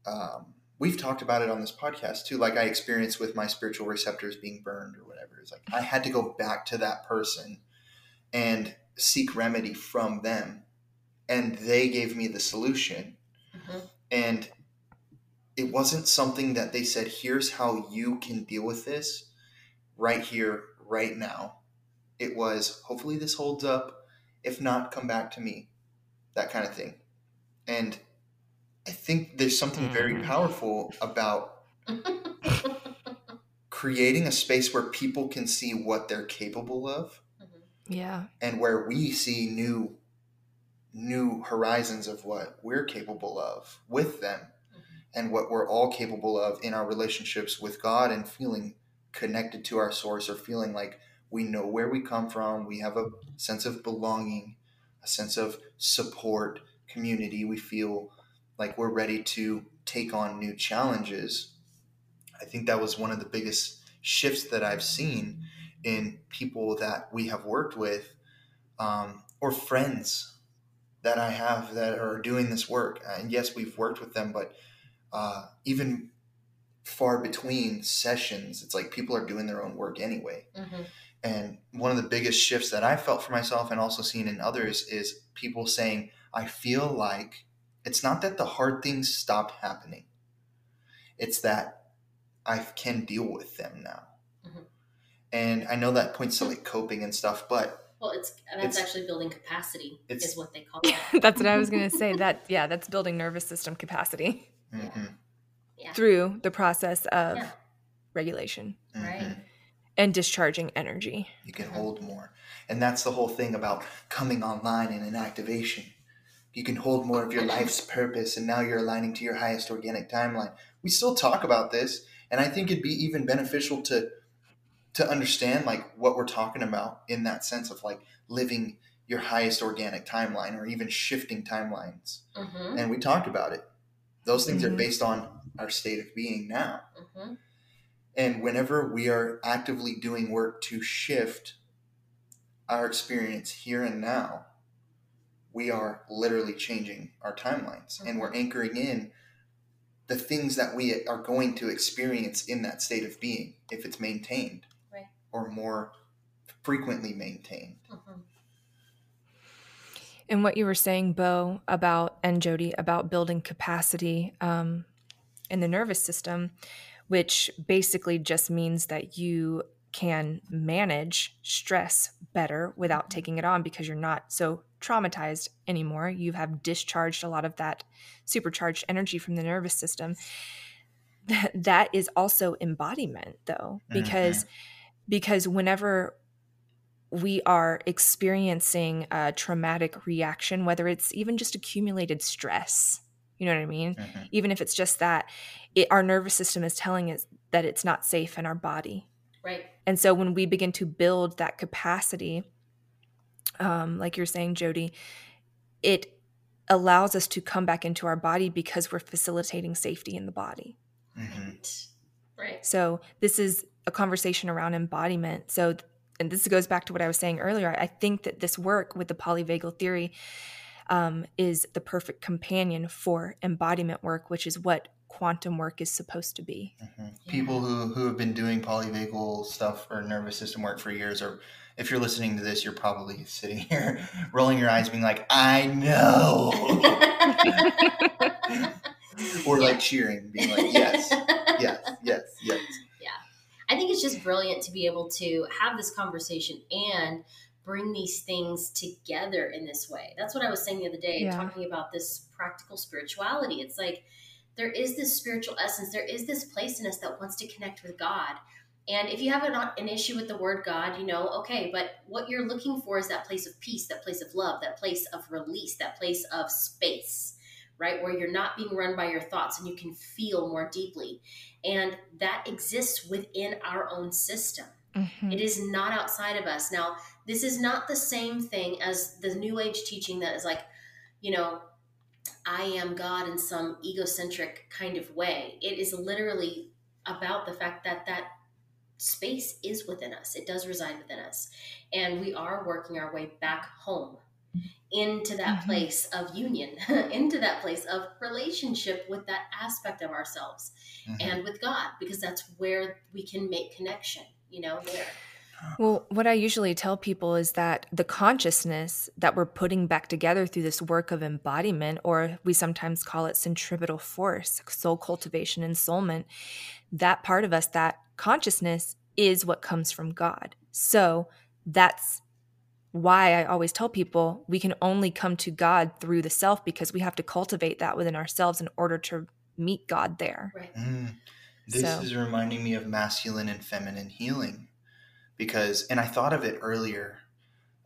um, we've talked about it on this podcast too. Like I experienced with my spiritual receptors being burned or whatever. It's like I had to go back to that person and seek remedy from them, and they gave me the solution. Mhm. And it wasn't something that they said, "Here's how you can deal with this right here, right now." It was, "Hopefully this holds up. If not, come back to me." That kind of thing. And I think there's something very Mhm. powerful about creating a space where people can see what they're capable of Yeah. and where we see new new horizons of what we're capable of with them and what we're all capable of in our relationships with God and feeling connected to our source or feeling like we know where we come from, we have a sense of belonging, a sense of support, community, we feel like we're ready to take on new challenges. I think that was one of the biggest shifts that I've seen in people that we have worked with um, or friends that I have that are doing this work. And yes, we've worked with them, but uh, even far between sessions, it's like people are doing their own work anyway. Mhm. And one of the biggest shifts that I felt for myself and also seen in others is people saying, I feel like it's not that the hard things stopped happening, it's that I can deal with them now. Mhm. And I know that points to like coping and stuff, but Well, it's that's It's- actually building capacity is what they call it. that's what I was going to say. That yeah, that's building nervous system capacity mhm, through the process of Yeah. regulation mhm. Right. and discharging energy. you can hold more. And that's the whole thing about coming online in an activation. You can hold more of your life's purpose, and now you're aligning to your highest organic timeline. We still talk about this, and I think it'd be even beneficial to to understand like what we're talking about in that sense of like living your highest organic timeline or even shifting timelines. hmm And we talked about it. Those things are Mhm. based on our state of being now. hmm And whenever we are actively doing work to shift our experience here and now, we are literally changing our timelines and we're anchoring in the things that we are going to experience in that state of being if it's maintained Right. or more frequently maintained. hmm And what you were saying, Bo, about and Jody about building capacity um, in the nervous system, which basically just means that you can manage stress better without taking it on because you're not so traumatized anymore. You have discharged a lot of that supercharged energy from the nervous system. That that is also embodiment, though, because because whenever we are experiencing a traumatic reaction, whether it's even just accumulated stress, you know what I mean? Mhm. Even if it's just that, it, our nervous system is telling us that it's not safe in our body. Right. And so when we begin to build that capacity, um, like you're saying, Jody, it allows us to come back into our body because we're facilitating safety in the body. Mhm. Right. Right. So this is a conversation around embodiment. So, and this goes back to what I was saying earlier. I think that this work with the polyvagal theory um, is the perfect companion for embodiment work, which is what quantum work is supposed to be. Mhm. People who, who have been doing polyvagal stuff or nervous system work for years, or if you're listening to this, you're probably sitting here rolling your eyes, being like, I know. or like cheering, being like, yes, yes, yes, yes. I think it's just brilliant to be able to have this conversation and bring these things together in this way. That's what I was saying the other day, Yeah. talking about this practical spirituality. It's like there is this spiritual essence, there is this place in us that wants to connect with God. And if you have an, an issue with the word God, you know, okay, but what you're looking for is that place of peace, that place of love, that place of release, that place of space, right? Where you're not being run by your thoughts and you can feel more deeply. And that exists within our own system. Mhm. It is not outside of us. Now, this is not the same thing as the New Age teaching that is like, you know, I am God in some egocentric kind of way. It is literally about the fact that that space is within us, it does reside within us. And we are working our way back home into that Mhm. place of union, into that place of relationship with that aspect of ourselves Mhm. and with God, because that's where we can make connection, you know, there. Well, what I usually tell people is that the consciousness that we're putting back together through this work of embodiment, or we sometimes call it centripetal force, soul cultivation, and soulment, that part of us, that consciousness, is what comes from God. So that's why I always tell people we can only come to God through the self because we have to cultivate that within ourselves in order to meet God there. Right. Mm. This So- is reminding me of masculine and feminine healing because, and I thought of it earlier,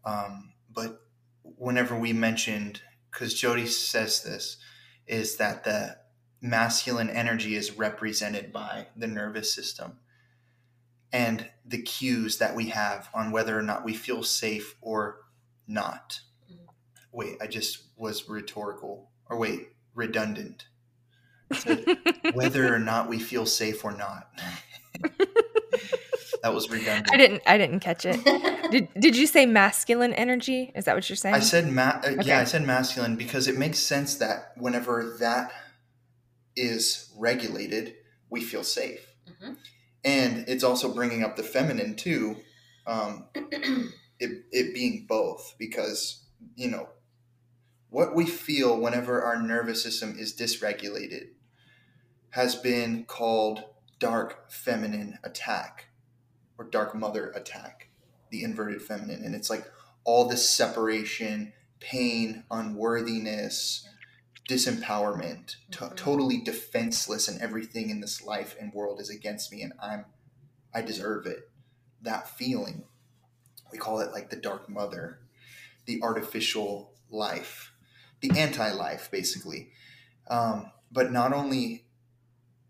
um, but whenever we mentioned, because Jody says this, is that the masculine energy is represented by the nervous system and the cues that we have on whether or not we feel safe or not. Mhm. Wait, I just was rhetorical, or wait, redundant. Said whether or not we feel safe or not. that was redundant. I didn't I didn't catch it. Did did you say masculine energy? Is that what you're saying? I said ma- uh, Okay. yeah, I said masculine because it makes sense that whenever that is regulated, we feel safe, Mhm. And it's also bringing up the feminine too. Um, it it being both because you know what we feel whenever our nervous system is dysregulated has been called dark feminine attack or dark mother attack the inverted feminine and it's like all this separation pain unworthiness disempowerment to- Mhm. totally defenseless and everything in this life and world is against me and i'm i deserve it that feeling we call it like the dark mother the artificial life the anti-life basically um, but not only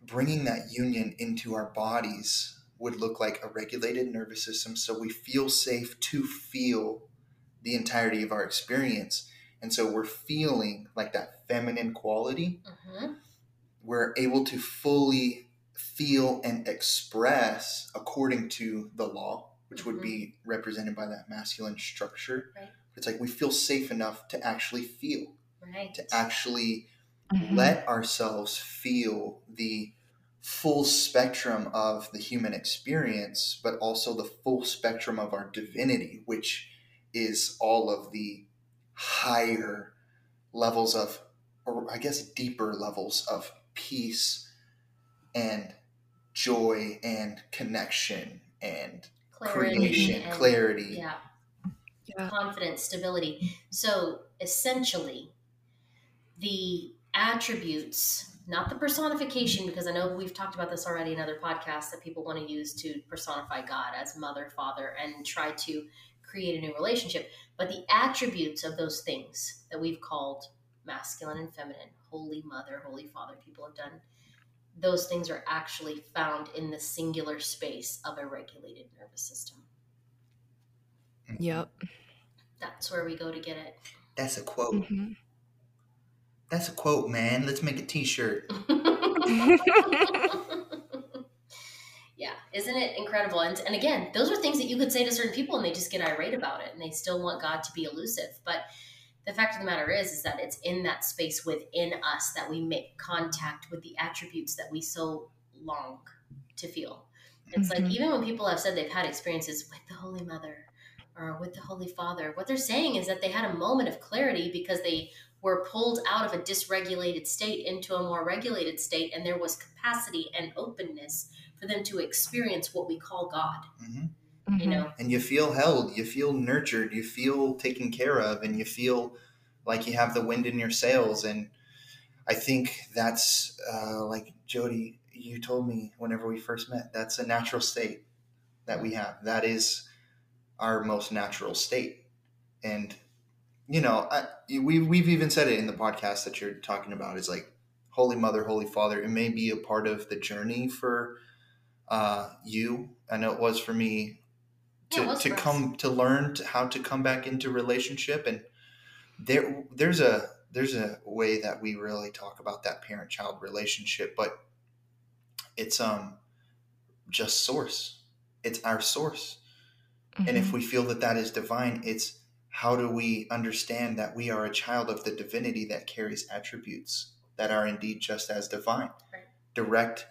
bringing that union into our bodies would look like a regulated nervous system so we feel safe to feel the entirety of our experience and so we're feeling like that feminine quality Mhm. we're able to fully feel and express according to the law, which would be represented by that masculine structure. Right. It's like we feel safe enough to actually feel, Right. to actually Mhm. let ourselves feel the full spectrum of the human experience, but also the full spectrum of our divinity, which is all of the higher levels of, or I guess deeper levels of peace and joy and connection and Clarity creation, and- clarity. Yeah. Yeah. Confidence, stability. So essentially, the attributes, not the personification, because I know we've talked about this already in other podcasts that people want to use to personify God as mother, father, and try to create a new relationship. But the attributes of those things that we've called masculine and feminine, holy mother, holy father, people have done, those things are actually found in the singular space of a regulated nervous system. Yep. That's where we go to get it. That's a quote. Mhm. That's a quote, man. Let's make a t-shirt. yeah, isn't it incredible? And, and again, those are things that you could say to certain people and they just get irate about it and they still want God to be elusive. But the fact of the matter is, is that it's in that space within us that we make contact with the attributes that we so long to feel. It's like Mhm. even when people have said they've had experiences with the Holy Mother or with the Holy Father, what they're saying is that they had a moment of clarity because they were pulled out of a dysregulated state into a more regulated state, and there was capacity and openness for them to experience what we call God. hmm You know, and you feel held, you feel nurtured, you feel taken care of, and you feel like you have the wind in your sails. And I think that's uh, like Jody, you told me whenever we first met, that's a natural state that we have. That is our most natural state. And, you know, I, we, we've even said it in the podcast that you're talking about is like Holy Mother, Holy Father. It may be a part of the journey for uh, you. I know it was for me to, was to come to learn to how to come back into relationship and there there's a there's a way that we really talk about that parent child relationship but it's um just source it's our source and if Mhm. we feel that that is divine it's how do we understand that we are a child of the divinity that carries attributes that are indeed just as divine? Right. Direct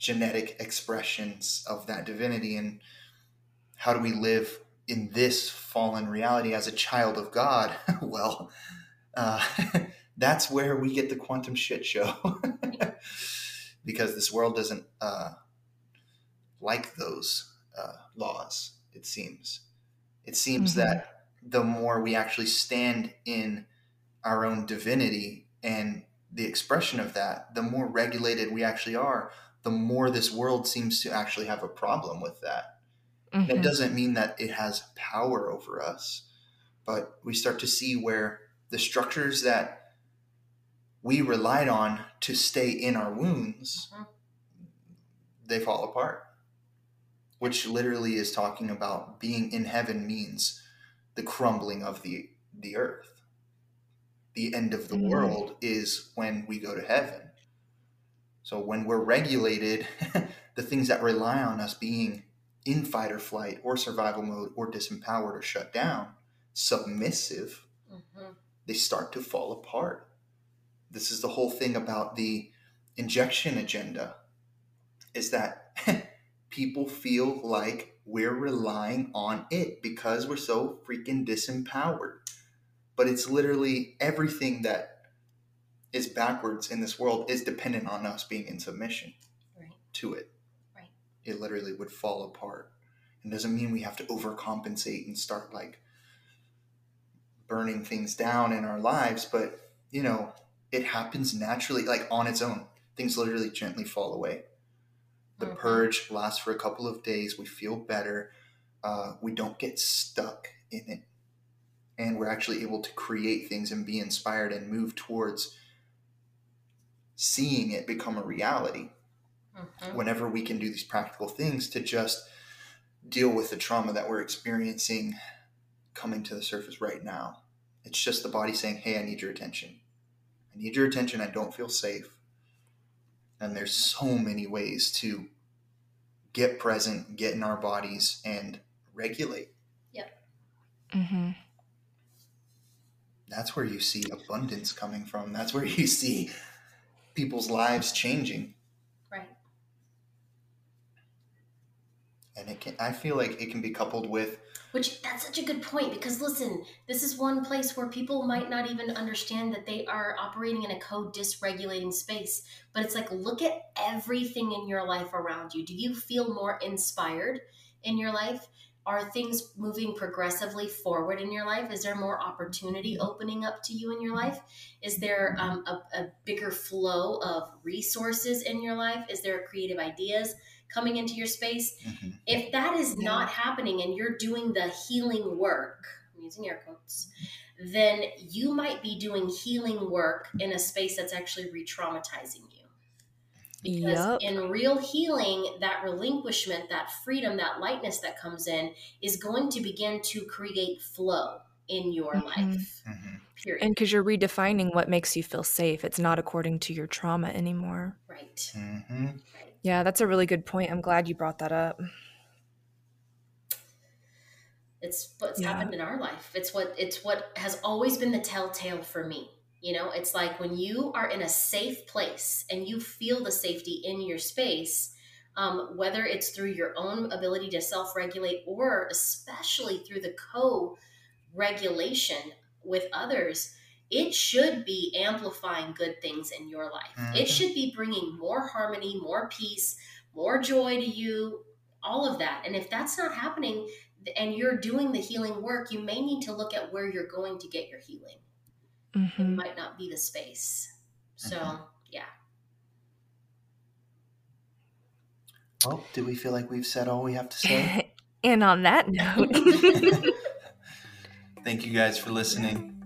genetic expressions of that divinity. And how do we live in this fallen reality as a child of God? well, uh, that's where we get the quantum shit show. because this world doesn't uh, like those uh, laws, it seems. It seems Mhm. that the more we actually stand in our own divinity and the expression of that, the more regulated we actually are, the more this world seems to actually have a problem with that. Mhm. It doesn't mean that it has power over us, but we start to see where the structures that we relied on to stay in our wounds, Mhm. they fall apart. Which literally is talking about being in heaven means the crumbling of the the earth. The end of the Mhm. world is when we go to heaven. So when we're regulated, the things that rely on us being in fight or flight or survival mode or disempowered or shut down, submissive, Mhm. they start to fall apart. This is the whole thing about the injection agenda is that people feel like we're relying on it because we're so freaking disempowered. But it's literally everything that is backwards in this world is dependent on us being in submission Right. to it. Right. It literally would fall apart. It doesn't mean we have to overcompensate and start like burning things down in our lives, but you know, it happens naturally, like on its own. Things literally gently fall away. The Mhm. purge lasts for a couple of days. We feel better. Uh, we don't get stuck in it. And we're actually able to create things and be inspired and move towards seeing it become a reality Mhm. whenever we can do these practical things to just deal with the trauma that we're experiencing coming to the surface right now. It's just the body saying, Hey, I need your attention. I need your attention. I don't feel safe. And there's so many ways to get present, get in our bodies, and regulate. Mhm. That's where you see abundance coming from. That's where you see people's lives changing. Right. And it can I feel like it can be coupled with Which that's such a good point because listen, this is one place where people might not even understand that they are operating in a co-dysregulating space. But it's like look at everything in your life around you. Do you feel more inspired in your life? Are things moving progressively forward in your life? Is there more opportunity opening up to you in your life? Is there um, a, a bigger flow of resources in your life? Is there creative ideas coming into your space? if that is Yeah. not happening and you're doing the healing work i'm using air quotes then you might be doing healing work in a space that's actually re-traumatizing you because Yup. in real healing that relinquishment that freedom that lightness that comes in is going to begin to create flow in your Mhm. life Mhm. period And because you're redefining what makes you feel safe, it's not according to your trauma anymore. right Mhm. right Yeah, that's a really good point. I'm glad you brought that up. it's what's Yeah. happened in our life it's what it's what has always been the telltale for me you know it's like when you are in a safe place and you feel the safety in your space um, whether it's through your own ability to self-regulate or especially through the co-regulation with others it should be amplifying good things in your life it Mhm. should be bringing more harmony more peace more joy to you all of that and if that's not happening and you're doing the healing work, you may need to look at where you're going to get your healing. It hmm might not be the space. So, Mhm. yeah. Well, do we feel like we've said all we have to say? and on that note, Thank you guys for listening.